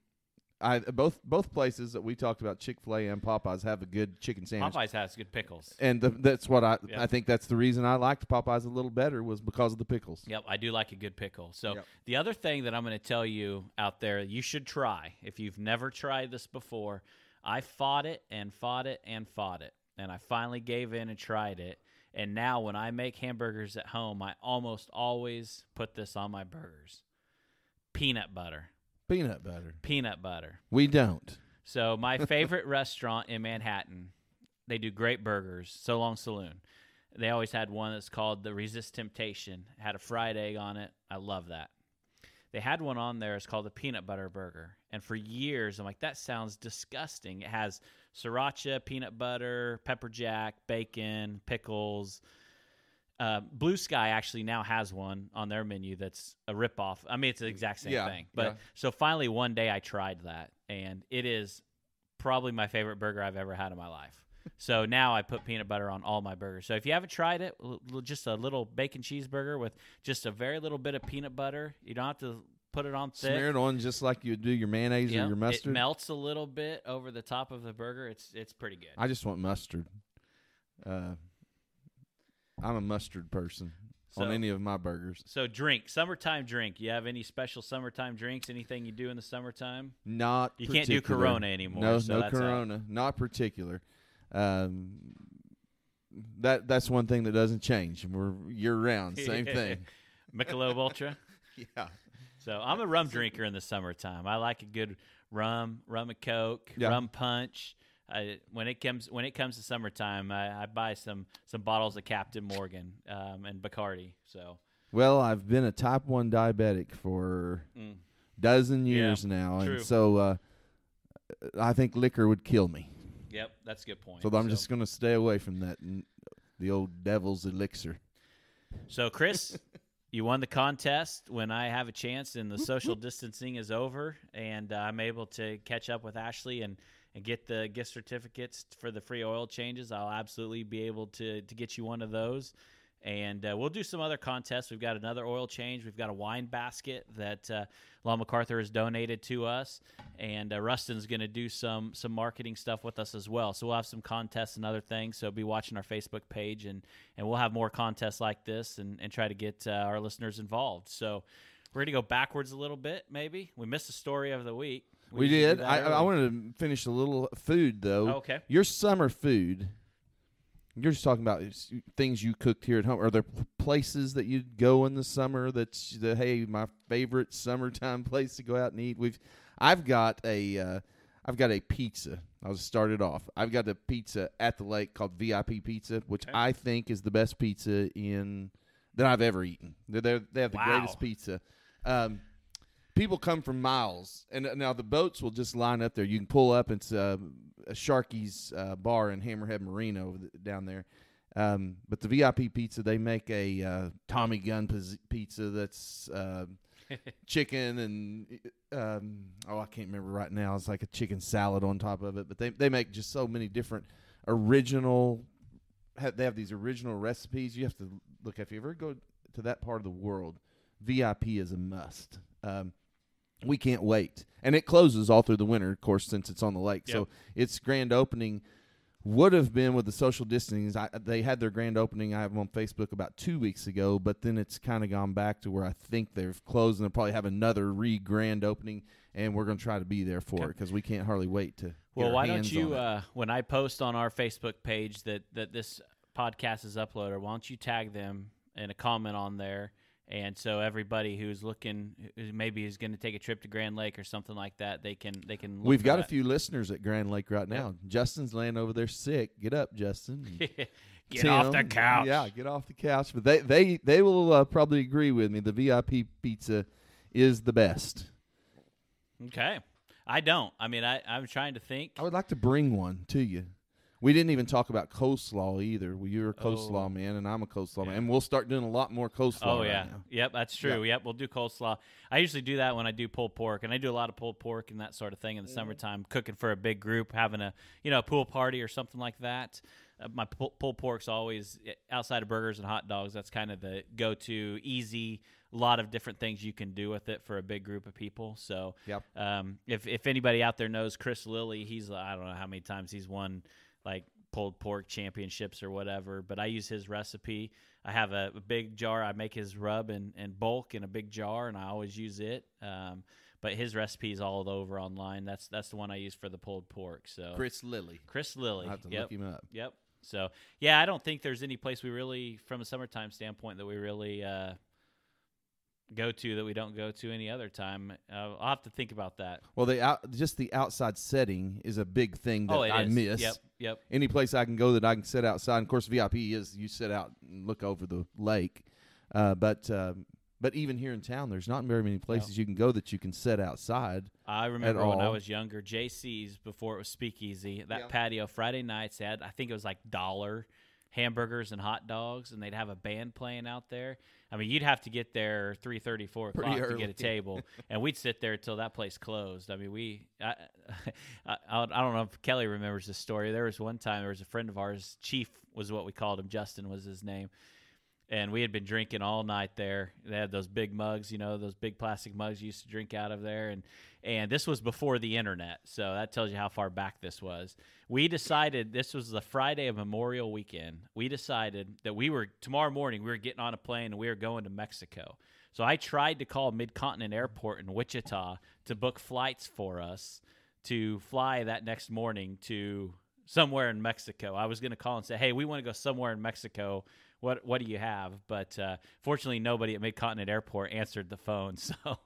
I both both places that we talked about, Chick Fil A and Popeyes, have a good chicken sandwich, Popeyes has good pickles. and the, that's what I Yeah. I think that's the reason I liked Popeyes a little better was because of the pickles. Yep, I do like a good pickle. So Yep. the other thing that I'm going to tell you out there, you should try if you've never tried this before. I fought it and fought it and fought it, and I finally gave in and tried it. And now when I make hamburgers at home, I almost always put this on my burgers. Peanut butter. Peanut butter. Peanut butter. We don't. So my favorite restaurant in Manhattan, they do great burgers. So Long Saloon. They always had one that's called the Resist Temptation. It had a fried egg on it. I love that. They had one on there. It's called the peanut butter burger. And for years, I'm like, that sounds disgusting. It has sriracha, peanut butter, pepper jack, bacon, pickles. Uh, Blue Sky actually now has one on their menu that's a ripoff. I mean, it's the exact same Yeah, thing. But yeah. so finally, one day I tried that, and it is probably my favorite burger I've ever had in my life. so now I put peanut butter on all my burgers. So if you haven't tried it, l- l- just a little bacon cheeseburger with just a very little bit of peanut butter. You don't have to put it on thick. Smear it on just like you would do your mayonnaise Yep. or your mustard. It melts a little bit over the top of the burger. It's it's pretty good. I just want mustard. Uh, I'm a mustard person on any of my burgers. so drink, summertime drink. You have any special summertime drinks? Anything you do in the summertime? Not You can't do. Corona anymore, No, so no out. Corona. Not particular. Um, that that's one thing that doesn't change. We're year round, same thing. Michelob Ultra. Yeah. So I'm a rum drinker in the summertime. I like a good rum, rum and coke, Yeah. rum punch. I, when it comes when it comes to summertime, I, I buy some some bottles of Captain Morgan um, and Bacardi. So Well, I've been a type one diabetic for Mm. dozen years now, true. and so uh, I think liquor would kill me. yep, that's a good point. So I'm just going to stay away from that. The old devil's elixir. So, Chris, you won the contest. When I have a chance and the social distancing is over, and uh, I'm able to catch up with Ashley and, and get the gift certificates for the free oil changes, I'll absolutely be able to to get you one of those. And uh, we'll do some other contests. We've got another oil change. We've got a wine basket that uh, Law MacArthur has donated to us, and uh, Rustin's going to do some some marketing stuff with us as well. So we'll have some contests and other things. So be watching our Facebook page, and and we'll have more contests like this, and and try to get uh, our listeners involved. So we're going to go backwards a little bit. Maybe we missed the story of the week. We, do did. I, I wanted to finish a little food though. Oh, okay. Your summer food. You're just talking about things you cooked here at home. Are there places that you'd go in the summer that's the hey my favorite summertime place to go out and eat? We've I've got a uh, I've got a pizza. I'll just start it off. I've got a pizza at the lake called VIP Pizza, which Okay. I think is the best pizza in that I've ever eaten. They're, they're, they have the Wow. greatest pizza. Um, people come from miles, and uh, now the boats will just line up there. You can pull up. It's uh, a Sharky's uh, bar in Hammerhead the, down there. Um, but the VIP pizza, they make a uh, Tommy Gun pizz- pizza that's uh, chicken and um, oh, I can't remember right now. It's like a chicken salad on top of it. But they they make just so many different original. ha- They have these original recipes. You have to look if you ever go to that part of the world. VIP is a must. Um, we can't wait, and it closes all through the winter, of course, since it's on the lake. So its grand opening would have been with the social distancing. I, they had their grand opening. I have them on Facebook about two weeks ago, but then it's kind of gone back to where I think they've closed, and they'll probably have another re grand opening, and we're going to try to be there for Okay. it because we can't hardly wait to. get Well, why don't you, uh, when I post on our Facebook page that that this podcast is uploaded, why don't you tag them in a comment on there? And so everybody who's looking, who maybe is going to take a trip to Grand Lake or something like that, they can they can. Look We've got a few listeners at Grand Lake right now. Justin's laying over there sick. Get up, Justin. Get off the couch. Yeah, get off the couch. But they they they will uh, probably agree with me. The VIP pizza is the best. Okay. I don't. I mean, I I'm trying to think. I would like to bring one to you. We didn't even talk about coleslaw either. Well, you're a coleslaw Oh. man, and I'm a coleslaw man, and we'll start doing a lot more coleslaw. Oh right yeah, now. yep, that's true. Yep, we'll do coleslaw. I usually do that when I do pulled pork, and I do a lot of pulled pork and that sort of thing in the summertime, cooking for a big group, having a you know a pool party or something like that. Uh, my pull- pulled pork's always eh, outside of burgers and hot dogs. That's kind of the go-to, easy. A lot of different things you can do with it for a big group of people. So, Yep. um, if if anybody out there knows Chris Lilly, he's I don't know how many times he's won like pulled pork championships or whatever. But I use his recipe. I have a, a big jar. I make his rub in, in bulk in a big jar, and I always use it. Um, but his recipe is all over online. That's that's the one I use for the pulled pork. So Chris Lilly. Chris Lilly. I have to yep. look him up. Yep. So yeah, I don't think there's any place we really, from a summertime standpoint, that we really uh, go to that we don't go to any other time. Uh, I'll have to think about that. Well, the out, just the outside setting is a big thing that oh, I is. miss. Yep. Yep. Any place I can go that I can sit outside. And of course, VIP is you sit out and look over the lake. Uh, but um, but even here in town, there's not very many places you can go that you can sit outside. I remember when I was younger, JC's before it was Speakeasy. That Yeah. patio Friday nights had I think it was like dollar hamburgers and hot dogs, and they'd have a band playing out there. I mean, you'd have to get there three thirty, four o'clock to get a table, and we'd sit there until that place closed. I mean, we I, I I don't know if Kelly remembers this story. There was one time there was a friend of ours, Chief was what we called him. Justin was his name and we had been drinking all night there. They had those big mugs, you know, those big plastic mugs you used to drink out of there, and and this was before the internet, so that tells you how far back this was. We decided this was the Friday of Memorial Weekend. We decided that we were tomorrow morning we were getting on a plane and we were going to Mexico. So I tried to call Midcontinent Airport in Wichita to book flights for us to fly that next morning to somewhere in Mexico. I was going to call and say, "Hey, we want to go somewhere in Mexico. What what do you have?" But uh, fortunately, nobody at Mid Continent Airport answered the phone. So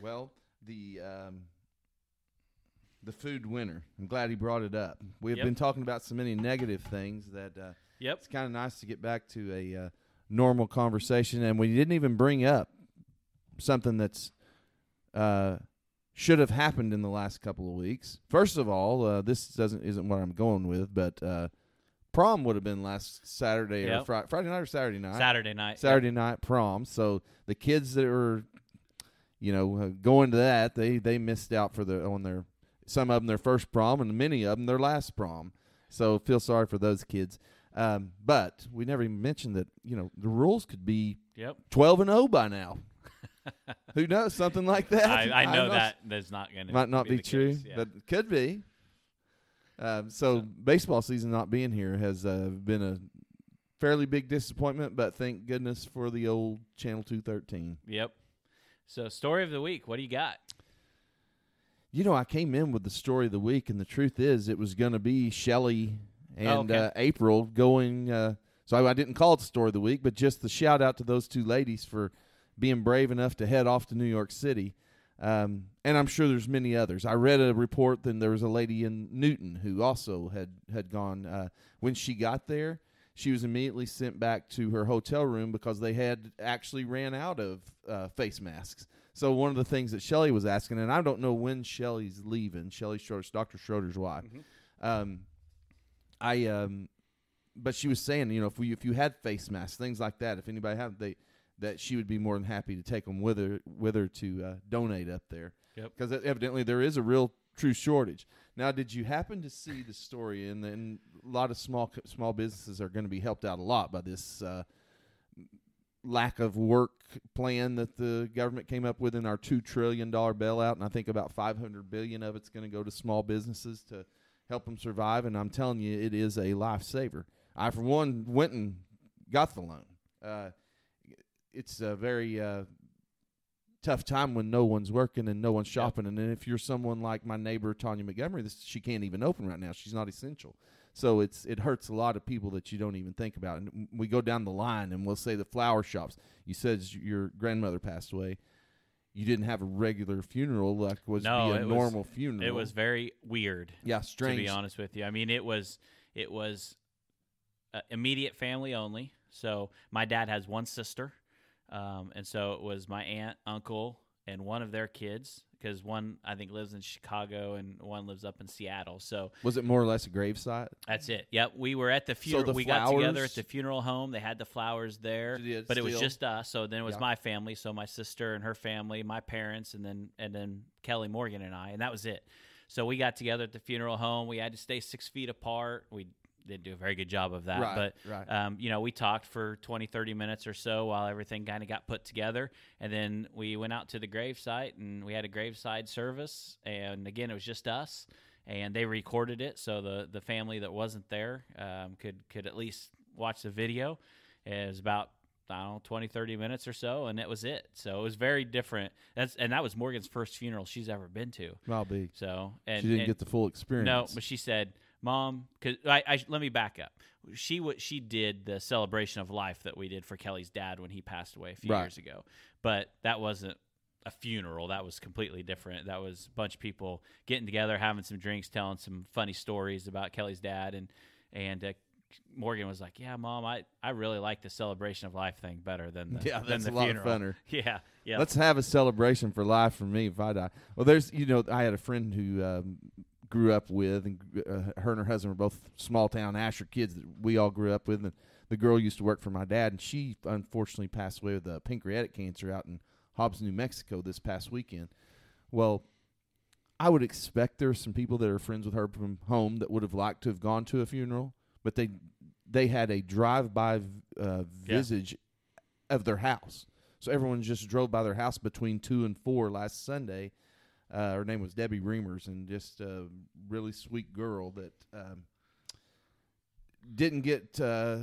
Well, the um, the food winner. I'm glad he brought it up. We've Yep. been talking about so many negative things that uh, yep, it's kind of nice to get back to a uh, normal conversation, and we didn't even bring up something that's uh, should have happened in the last couple of weeks. First of all, uh, this doesn't isn't what I'm going with, but uh, prom would have been last Saturday or Yep. Fri- Friday night or Saturday night. Saturday night. Saturday night prom. So the kids that were, you know, uh, going to that, they they missed out for the on their some of them their first prom and many of them their last prom. So feel sorry for those kids. Um, but we never even mentioned that you know the rules could be Yep. twelve and zero by now. Who knows? Something like that. I, I know not- that that's not going to might not be, the true, case, yeah. but could be. Um, so, baseball season not being here has uh, been a fairly big disappointment, but thank goodness for the old Channel Two Thirteen. Yep. So, story of the week. What do you got? You know, I came in with the story of the week, and the truth is, it was going to be Shelly and Oh, okay. uh, April going. Uh, so I, I didn't call it the story of the week, but just the shout out to those two ladies for being brave enough to head off to New York City. Um, and I'm sure there's many others. I read a report then there was a lady in Newton who also had had gone. Uh, when she got there, she was immediately sent back to her hotel room because they had actually ran out of uh, face masks. So one of the things that Shelly was asking, and I don't know when Shelly's leaving. Shelly Schroeder, Dr. Schroeder's wife. Um, I um, but she was saying, you know, if we if you had face masks, things like that, if anybody had they that she would be more than happy to take them with her with her to uh, donate up there. Yep. Because evidently there is a real true shortage. Now, did you happen to see the story? And then a lot of small small businesses are going to be helped out a lot by this uh, lack of work plan that the government came up with in our two trillion dollar bailout, and I think about five hundred billion of it's going to go to small businesses to help them survive. And I'm telling you, it is a lifesaver. I, for one, went and got the loan. Uh, it's a very uh, tough time when no one's working and no one's shopping. And then if you're someone like my neighbor Tanya Montgomery, this, she can't even open right now. She's not essential. So it's it hurts a lot of people that you don't even think about. And we go down the line and we'll say the flower shops. You said your grandmother passed away. You didn't have a regular funeral like was No, be a it was- normal funeral. It was very weird. yeah strange. To be honest with you, I mean, it was it was uh, immediate family only. So my dad has one sister, um, and so it was my aunt, uncle, and one of their kids. Because one I think lives in Chicago and one lives up in Seattle. So Was it more or less a gravesite? that's it. Yep, we were at the funeral. the we got together at the funeral home. They had the flowers there, but it was just us. So then it was Yeah. my family. So my sister and her family, my parents, and then and then Kelly Morgan and I, and that was it. So we got together at the funeral home. We had to stay six feet apart. We didn't do a very good job of that, Right, but right. um, you know, we talked for 20, 30 minutes or so while everything kind of got put together. And then we went out to the gravesite and we had a graveside service. And again, it was just us. And they recorded it so the, the family that wasn't there um, could, could at least watch the video. It was about, I don't know, 20, 30 minutes or so. And that was it. So it was very different. That's And that was Morgan's first funeral she's ever been to. I'll be. So, and she didn't and- get the full experience. no, but she said, "Mom, because I, I let me back up. She what she did the celebration of life that we did for Kelly's dad when he passed away a few Right. years ago, but that wasn't a funeral. That was completely different. That was a bunch of people getting together, having some drinks, telling some funny stories about Kelly's dad, and and uh, Morgan was like, "Yeah, Mom, I, I really like the celebration of life thing better than the Yeah, than that's the a lot funeral." funner. Yeah, yeah. Let's have a celebration for life for me if I die. Well, there's, you know, I had a friend who um, grew up with, and uh, her and her husband were both small town Asher kids that we all grew up with. And the girl used to work for my dad, and she unfortunately passed away with uh, pancreatic cancer out in Hobbs, New Mexico this past weekend. Well, I would expect there are some people that are friends with her from home that would have liked to have gone to a funeral, but they they had a drive-by uh, Yeah. visage of their house. So everyone just drove by their house between two and four last Sunday. Uh, her name was Debbie Reamers, and just a really sweet girl that um, didn't get uh,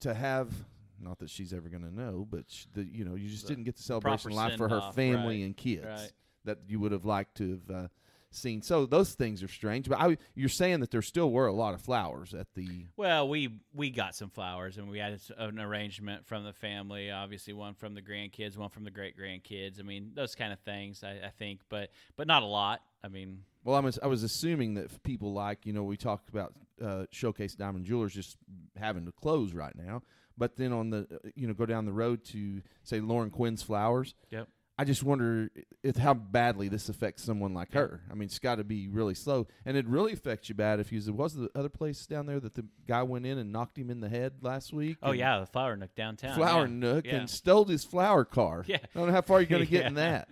to have. Not that she's ever going to know, but sh the, you know, you just The didn't get the celebration life for her family right, and kids right. that you would have liked to have uh, seen. So those things are strange. But I, you're saying that there still were a lot of flowers at the. Well, we we got some flowers, and we had an arrangement from the family. Obviously, one from the grandkids, one from the great grandkids. I mean, those kind of things. I, I think, but but not a lot. I mean, Well, I was I was assuming that people like you know we talked about uh, Showcase Diamond Jewelers just having to close right now, but then on the uh, you know go down the road to say Lauren Quinn's Flowers. Yep. I just wonder if how badly this affects someone like her. I mean, it's got to be really slow, and it really affects you bad if you was the other place down there that the guy went in and knocked him in the head last week. oh yeah, the flower nook downtown. Flower yeah. Nook yeah. and stole his flower car. Yeah. I don't know how far you're going to get in that.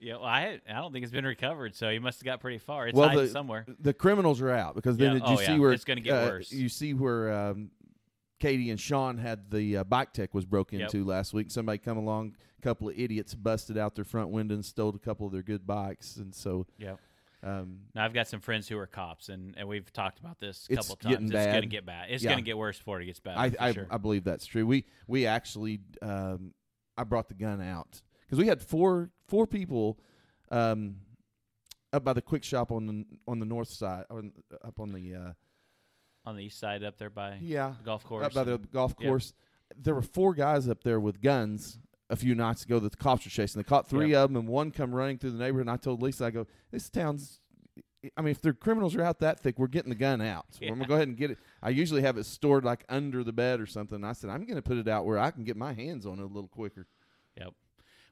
Yeah, well, I I don't think it's been recovered, so he must have got pretty far. It's Well, hiding the- somewhere. The criminals are out because then Yeah. did you Oh, see yeah. where It's gonna get uh, worse. You see where um, Katie and Sean had the uh, bike tech was broke Yep. into last week. Somebody come along, a couple of idiots busted out their front window and stole a couple of their good bikes, and so yeah. um, Now I've got some friends who are cops, and, and we've talked about this a couple getting times. It's going to get bad. It's Yeah. going to get worse before it gets bad. I I, sure. I believe that's true. We we actually um, I brought the gun out because we had four four people um, up by the quick shop on the on the north side on, up on the uh, on the east side up there by yeah the golf course. up by the golf Yep. course. There were four guys up there with guns a few nights ago that the cops were chasing. They caught three of them, and one come running through the neighborhood. And I told Lisa, I go, "This town's." I mean, if the criminals are out that thick, we're getting the gun out. So I'm gonna go ahead and get it. I usually have it stored like under the bed or something. I said I'm gonna put it out where I can get my hands on it a little quicker. Yep.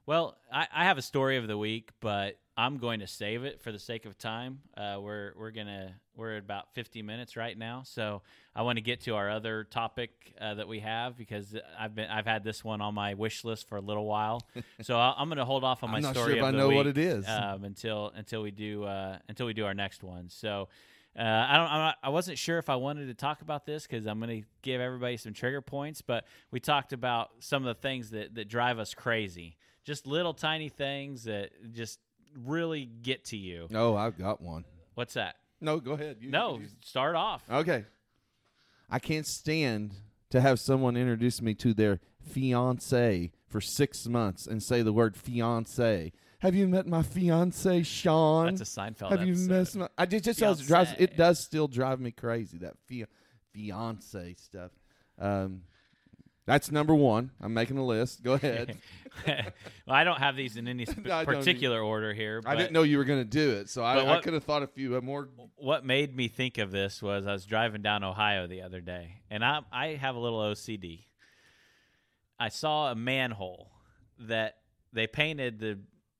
Well, I, I have a story of the week, but I'm going to save it for the sake of time. Uh, we're we're gonna we're at about 50 minutes right now, so I want to get to our other topic uh, that we have because I've been I've had this one on my wish list for a little while. so I, I'm going to hold off on my I'm not story sure if I know what it is. um, until until we do uh, until we do our next one. So. Uh, I don't. I'm not, I wasn't sure if I wanted to talk about this because I'm going to give everybody some trigger points. But we talked about some of the things that that drive us crazy, just little tiny things that just really get to you. Oh, I've got one. What's that? No, go ahead. You, No, you- start off. Okay. I can't stand to have someone introduce me to their fiance for six months and say the word fiance. Have you met my fiance, Sean? That's a Seinfeld Have you met my? I just, just does, drives. It does still drive me crazy that fia, fiance stuff. Um, that's number one. I'm making a list. Go ahead. well, I don't have these in any sp- don't particular order here. I didn't know you were going to do it, so I, I could have thought a few more. What made me think of this was I was driving down Ohio the other day, and I I have a little OCD. I saw a manhole that they painted the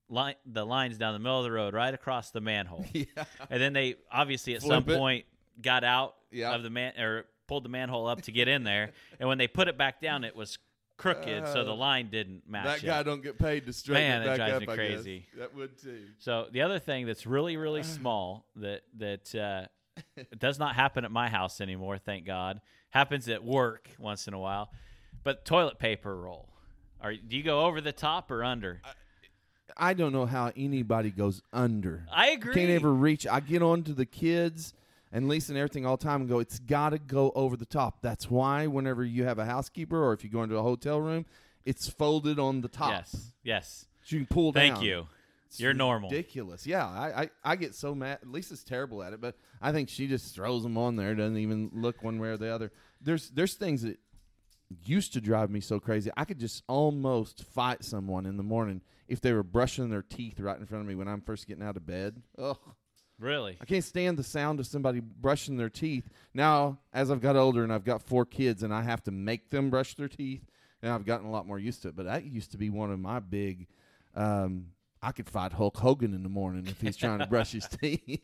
line the lines down the middle of the road right across the manhole. Yeah. And then they obviously at Flip some it. point got out Yeah. of the man or pulled the manhole up to get in there. and when they put it back down, it was crooked, so the Uh, line didn't match. That guy up. don't get paid to straighten Man, it that back drives up. me I crazy. That would too. So the other thing that's really really small that that uh, does not happen at my house anymore, thank God, happens at work once in a while. But toilet paper roll. Are do you go over the top or under? I don't know how anybody goes under. I agree. Can't ever reach. I get on to the kids and Lisa and everything all the time and go, it's got to go over the top. That's why whenever you have a housekeeper or if you go into a hotel room, it's folded on the top. Yes. Yes. So you can pull Thank down. you. It's You're normal. Ridiculous. Yeah, I, I, I get so mad. Lisa's terrible at it, but I think she just throws them on there, doesn't even look one way or the other. There's there's things that used to drive me so crazy. I could just almost fight someone in the morning if they were brushing their teeth right in front of me when I'm first getting out of bed. Ugh. Really? I can't stand the sound of somebody brushing their teeth. Now, as I've got older and I've got four kids and I have to make them brush their teeth, and I've gotten a lot more used to it. But that used to be one of my big. Um, I could fight Hulk Hogan in the morning if he's trying to brush his teeth.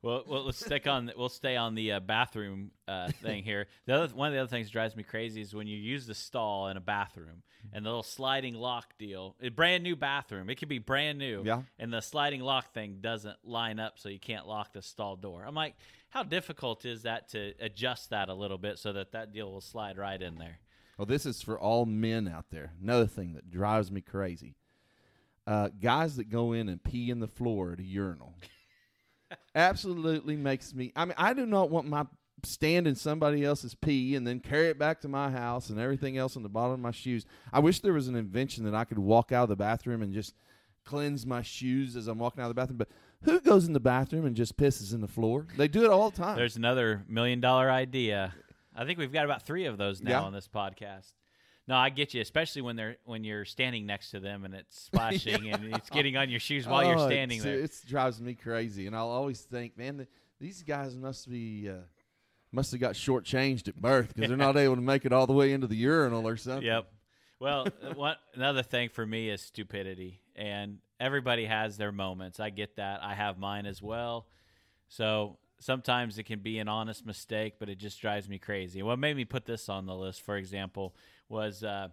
Well, well, let's stick on. We'll stay on the uh, bathroom uh, thing here. The other one of the other things that drives me crazy is when you use the stall in a bathroom and the little sliding lock deal. A brand new bathroom. It could be brand new. Yeah. And the sliding lock thing doesn't line up, so you can't lock the stall door. I'm like, how difficult is that to adjust that a little bit so that that deal will slide right in there? well, this is for all men out there. Another thing that drives me crazy: uh, guys that go in and pee in the floor at a urinal. Absolutely makes me. I mean, I do not want my stand in somebody else's pee and then carry it back to my house and everything else on the bottom of my shoes. I wish there was an invention that I could walk out of the bathroom and just cleanse my shoes as I'm walking out of the bathroom. But who goes in the bathroom and just pisses in the floor? They do it all the time. There's another million dollar idea. I think we've got about three of those now Yeah. on this podcast. No, I get you, especially when they're when you're standing next to them and it's splashing and it's getting on your shoes while you're Oh, standing it's- there. It drives me crazy, and I'll always think, man, th- these guys must be uh, must have got shortchanged at birth because they're not able to make it all the way into the urinal or something. Yep. Well, one another thing for me is stupidity, and everybody has their moments. I get that. I have mine as well. So sometimes it can be an honest mistake, but it just drives me crazy. What made me put this on the list, for example, was uh,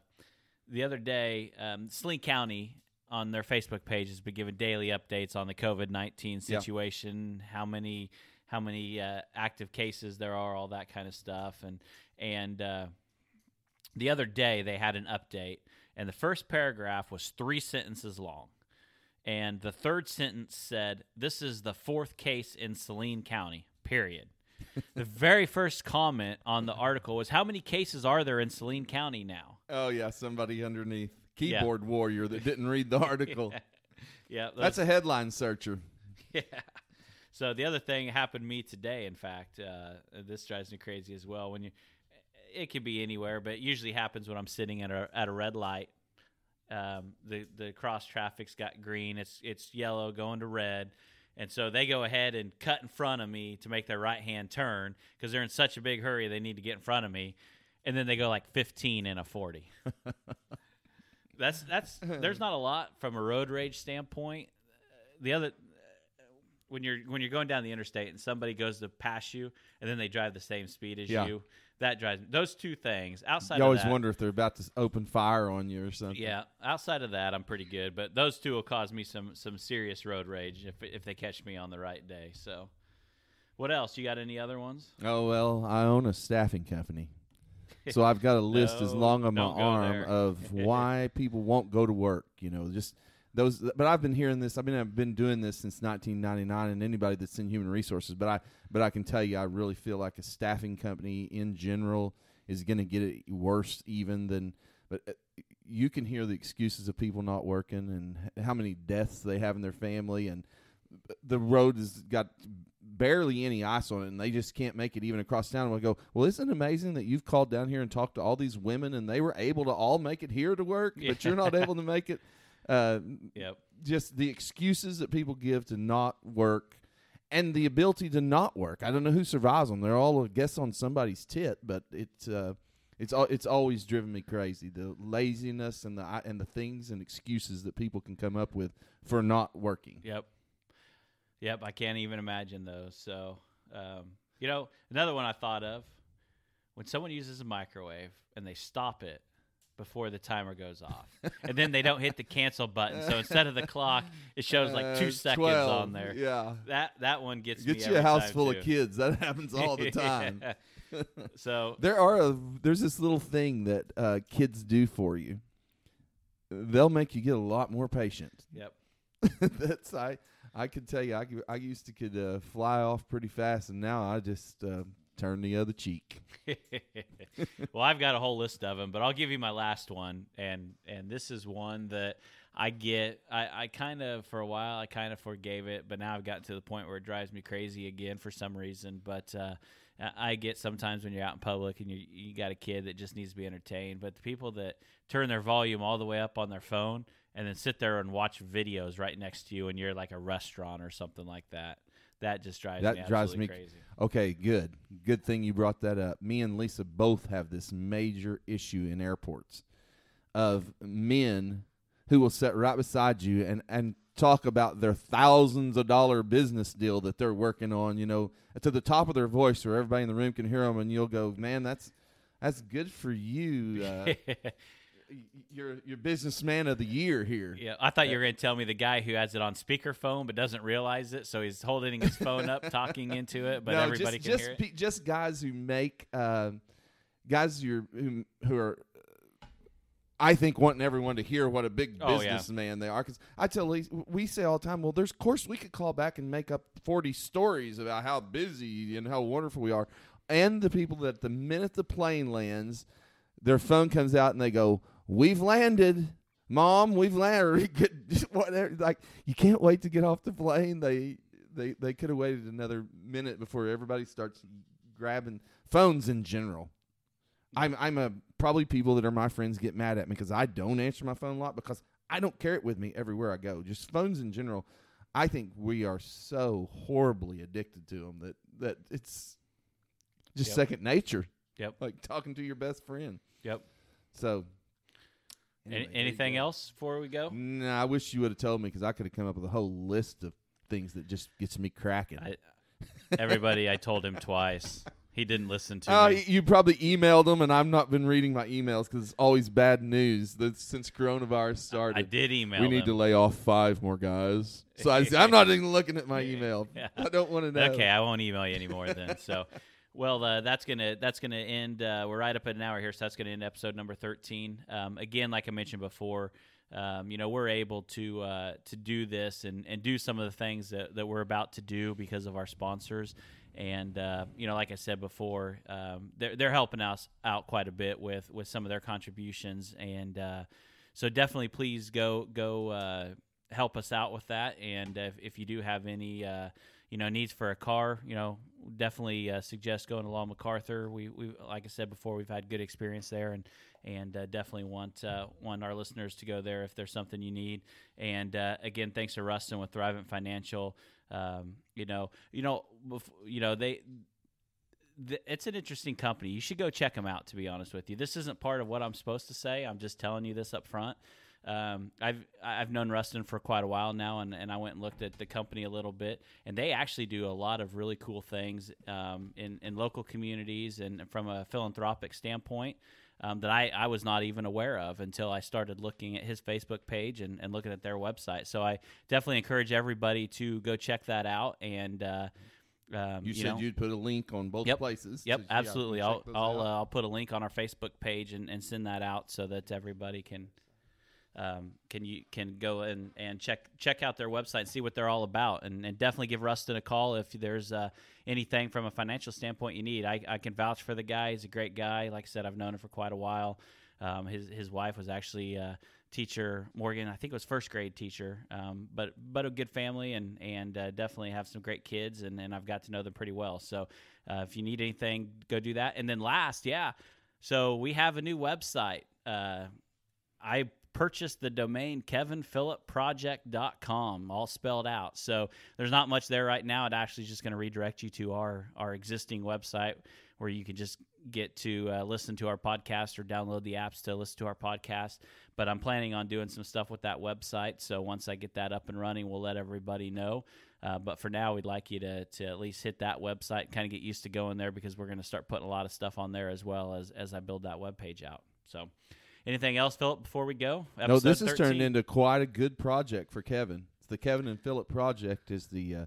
the other day, um, Saline County on their Facebook page has been giving daily updates on the COVID nineteen Yeah. situation, how many how many uh, active cases there are, all that kind of stuff, and and uh, the other day they had an update, and the first paragraph was three sentences long. And the third sentence said, This is the fourth case in Saline County, period. the very first comment on the article was, How many cases are there in Saline County now? Oh yeah, somebody underneath Yeah. keyboard warrior that didn't read the article. Yeah, That's a headline searcher. yeah. So the other thing happened to me today. In fact, uh, this drives me crazy as well. When you, it could be anywhere, but it usually happens when I'm sitting at a at a red light. Um, the the cross traffic's got green. It's it's yellow going to red, and so they go ahead and cut in front of me to make their right hand turn because they're in such a big hurry they need to get in front of me, and then they go like 15 and a 40. that's that's there's not a lot from a road rage standpoint. The other when you're when you're going down the interstate and somebody goes to pass you and then they drive the same speed as Yeah. you, that drives me. Those two things outside. Of You always that, wonder if they're about to open fire on you or something. Yeah, outside of that, I'm pretty good. But those two will cause me some some serious road rage if if they catch me on the right day. So, what else? You got any other ones? Oh well, I own a staffing company, so I've got a list as long on my arm there. of why people won't go to work. You know, just those. But I've been hearing this. I mean, I've been doing this since 1999, and anybody that's in human resources. But I, but I can tell you, I really feel like a staffing company in general is going to get it worse even than. But uh, you can hear the excuses of people not working and how many deaths they have in their family and the road has got barely any ice on it, and they just can't make it even across town. And we go, well, isn't it amazing that you've called down here and talked to all these women, and they were able to all make it here to work, but you're not able to make it. Uh, Yep. just the excuses that people give to not work, and the ability to not work. I don't know who survives them. They're all, I guess, on somebody's tit, but it's. Uh, it's it's always driven me crazy the laziness and the and the things and excuses that people can come up with for not working. Yep. Yep. I can't even imagine those. So, um, you know, another one I thought of when someone uses a microwave and they stop it before the timer goes off, and then they don't hit the cancel button. So instead of the clock, it shows like two Uh, seconds 12, on there. Yeah. That that one gets me Get you a house full too. of kids. That happens all the time. So There are a, there's this little thing that uh, kids do for you. They'll make you get a lot more patient. yep. That's I I could tell you I I used to could uh, fly off pretty fast, and now I just uh, turn the other cheek. well, I've got a whole list of them, but I'll give you my last one, and and this is one that I get. I, I kind of for a while I kind of forgave it, but now I've gotten to the point where it drives me crazy again for some reason. But uh, I- I get sometimes when you're out in public and you you got a kid that just needs to be entertained, but the people that turn their volume all the way up on their phone and then sit there and watch videos right next to you, and you're like a restaurant or something like that. That just drives That me drives me- crazy. Okay, good. Good thing you brought that up. Me and Lisa both have this major issue in airports of men who will sit right beside you and, and talk about their thousands of dollar business deal that they're working on, you know, to the top of their voice where everybody in the room can hear them and you'll go, "Man, that's that's good for you. Uh, y- you're you're businessman of the year here." Yeah, I thought you were going to tell me the guy who has it on speakerphone but doesn't realize it, so he's holding his phone up, talking into it, but no, everybody just, can just hear it. just guys who make uh, guys who who who are. uh, I think wanting everyone to hear what a big Oh, yeah. businessman they are. Because I tell Lisa, we say all the time, well, there's of course we could call back and make up 40 stories about how busy and how wonderful we are, and the people that the minute the plane lands, their phone comes out and they go, "We've landed." Mom, we've landed. Whatever. Like you can't wait to get off the plane. They they they could have waited another minute before everybody starts grabbing phones in general. I'm I'm a probably people that are my friends get mad at me because I don't answer my phone a lot because I don't carry it with me everywhere I go. Just phones in general. I think we are so horribly addicted to them that that it's just Yep. second nature. Yep. Like talking to your best friend. Yep. So. Any, anyway, anything else before we go? Nah, I wish you would have told me because I could have come up with a whole list of things that just gets me cracking. I, everybody, I told him twice. He didn't listen to Oh, me. you probably emailed him, and I've not been reading my emails because it's always bad news. That since coronavirus started, I did email we need to lay off five more guys. So I, am not even looking at my email. Yeah. I don't want to know. Okay, I won't email you anymore then. So, Well, uh, that's gonna that's gonna end. Uh, we're right up at an hour here, so that's gonna end episode number thirteen. Um, again, like I mentioned before, um, you know we're able to uh, to do this and, and do some of the things that, that we're about to do because of our sponsors. And uh, you know, like I said before, um, they're they're helping us out quite a bit with with some of their contributions, and uh, so definitely please go go uh, help us out with that. And if, if you do have any you know needs for a car, you know, definitely uh, suggest going to Law MacArthur. We, we, like I said before, we've had good experience there, and and uh, definitely want uh, want our listeners to go there if there's something you need. And uh, again, thanks to Rustin with Thrivent Financial. Um, you know, you know, you know they. It's an interesting company. You should go check them out. To be honest with you, this isn't part of what I'm supposed to say. I'm just telling you this up front. Um, I've I've known Rustin for quite a while now, and, and I went and looked at the company a little bit, and they actually do a lot of really cool things um, in in local communities and from a philanthropic standpoint. Um, that I, I was not even aware of until I started looking at his Facebook page and, and looking at their website. So I definitely encourage everybody to go check that out. And uh, um, you, you, said know, you'd put a link on both Yep. places. Yep, yeah, absolutely. I'll I'll uh, I'll put a link on our Facebook page and, and send that out so that everybody can um, can you can go and, and check check out their website and see what they're all about and, and definitely give Rustin a call if there's uh, anything from a financial standpoint you need. I, I can vouch for the guy. He's a great guy. Like I said, I've known him for quite a while. Um, his his wife was actually a teacher Morgan. I think it was first grade teacher. Um, but but a good family and and uh, definitely have some great kids and, and I've got to know them pretty well. So uh, if you need anything, go do that. And then last, yeah. So we have a new website. Uh, I purchased the domain kevinphillipproject.com, all spelled out. So there's not much there right now. It actually is just going to redirect you to our, our existing website where you can just get to uh, listen to our podcast or download the apps to listen to our podcast. But I'm planning on doing some stuff with that website. So once I get that up and running, we'll let everybody know. Uh, but for now, we'd like you to, to at least hit that website, kind of get used to going there because we're going to start putting a lot of stuff on there as well as, as I build that web page out. So, anything else, Phillip, before we go? No, Episode this has turned into quite a good project for Kevin. It's the Kevin and Phillip project. Is the uh,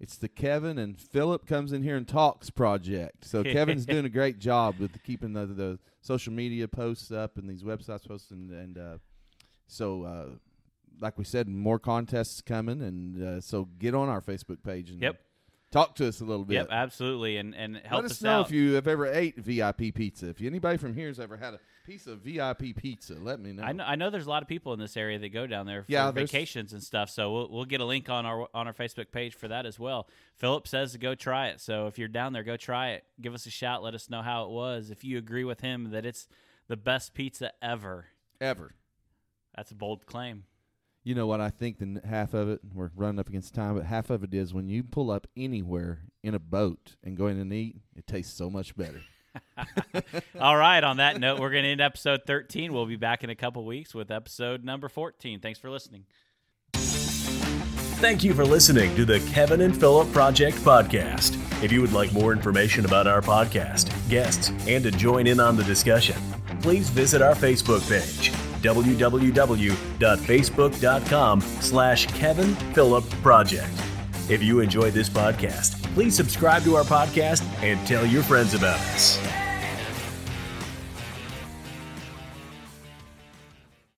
it's the Kevin and Phillip comes in here and talks project. So Kevin's doing a great job with keeping the the social media posts up and these websites posted, and, and uh, so uh, like we said, more contests coming, and uh, so get on our Facebook page and Yep. talk to us a little bit. Yep, absolutely, and and help Let us us know out. if you have ever ate VIP pizza. If anybody from here has ever had a piece of VIP pizza, let me know. I know, I know there's a lot of people in this area that go down there for Yeah, vacations and stuff. So we'll, we'll get a link on our on our Facebook page for that as well. Phillip says to go try it. So if you're down there, go try it. Give us a shout. Let us know how it was. If you agree with him that it's the best pizza ever, Ever. that's a bold claim. You know what? I think the half of it, we're running up against time, but half of it is when you pull up anywhere in a boat and go in and eat, it tastes so much better. All right. On that note, we're going to end episode 13. We'll be back in a couple weeks with episode number 14. Thanks for listening. Thank you for listening to the Kevin and Phillip Project podcast. If you would like more information about our podcast, guests, and to join in on the discussion, please visit our Facebook page, www.facebook.com slash Kevin Phillip Project. If you enjoyed this podcast, please subscribe to our podcast and tell your friends about us.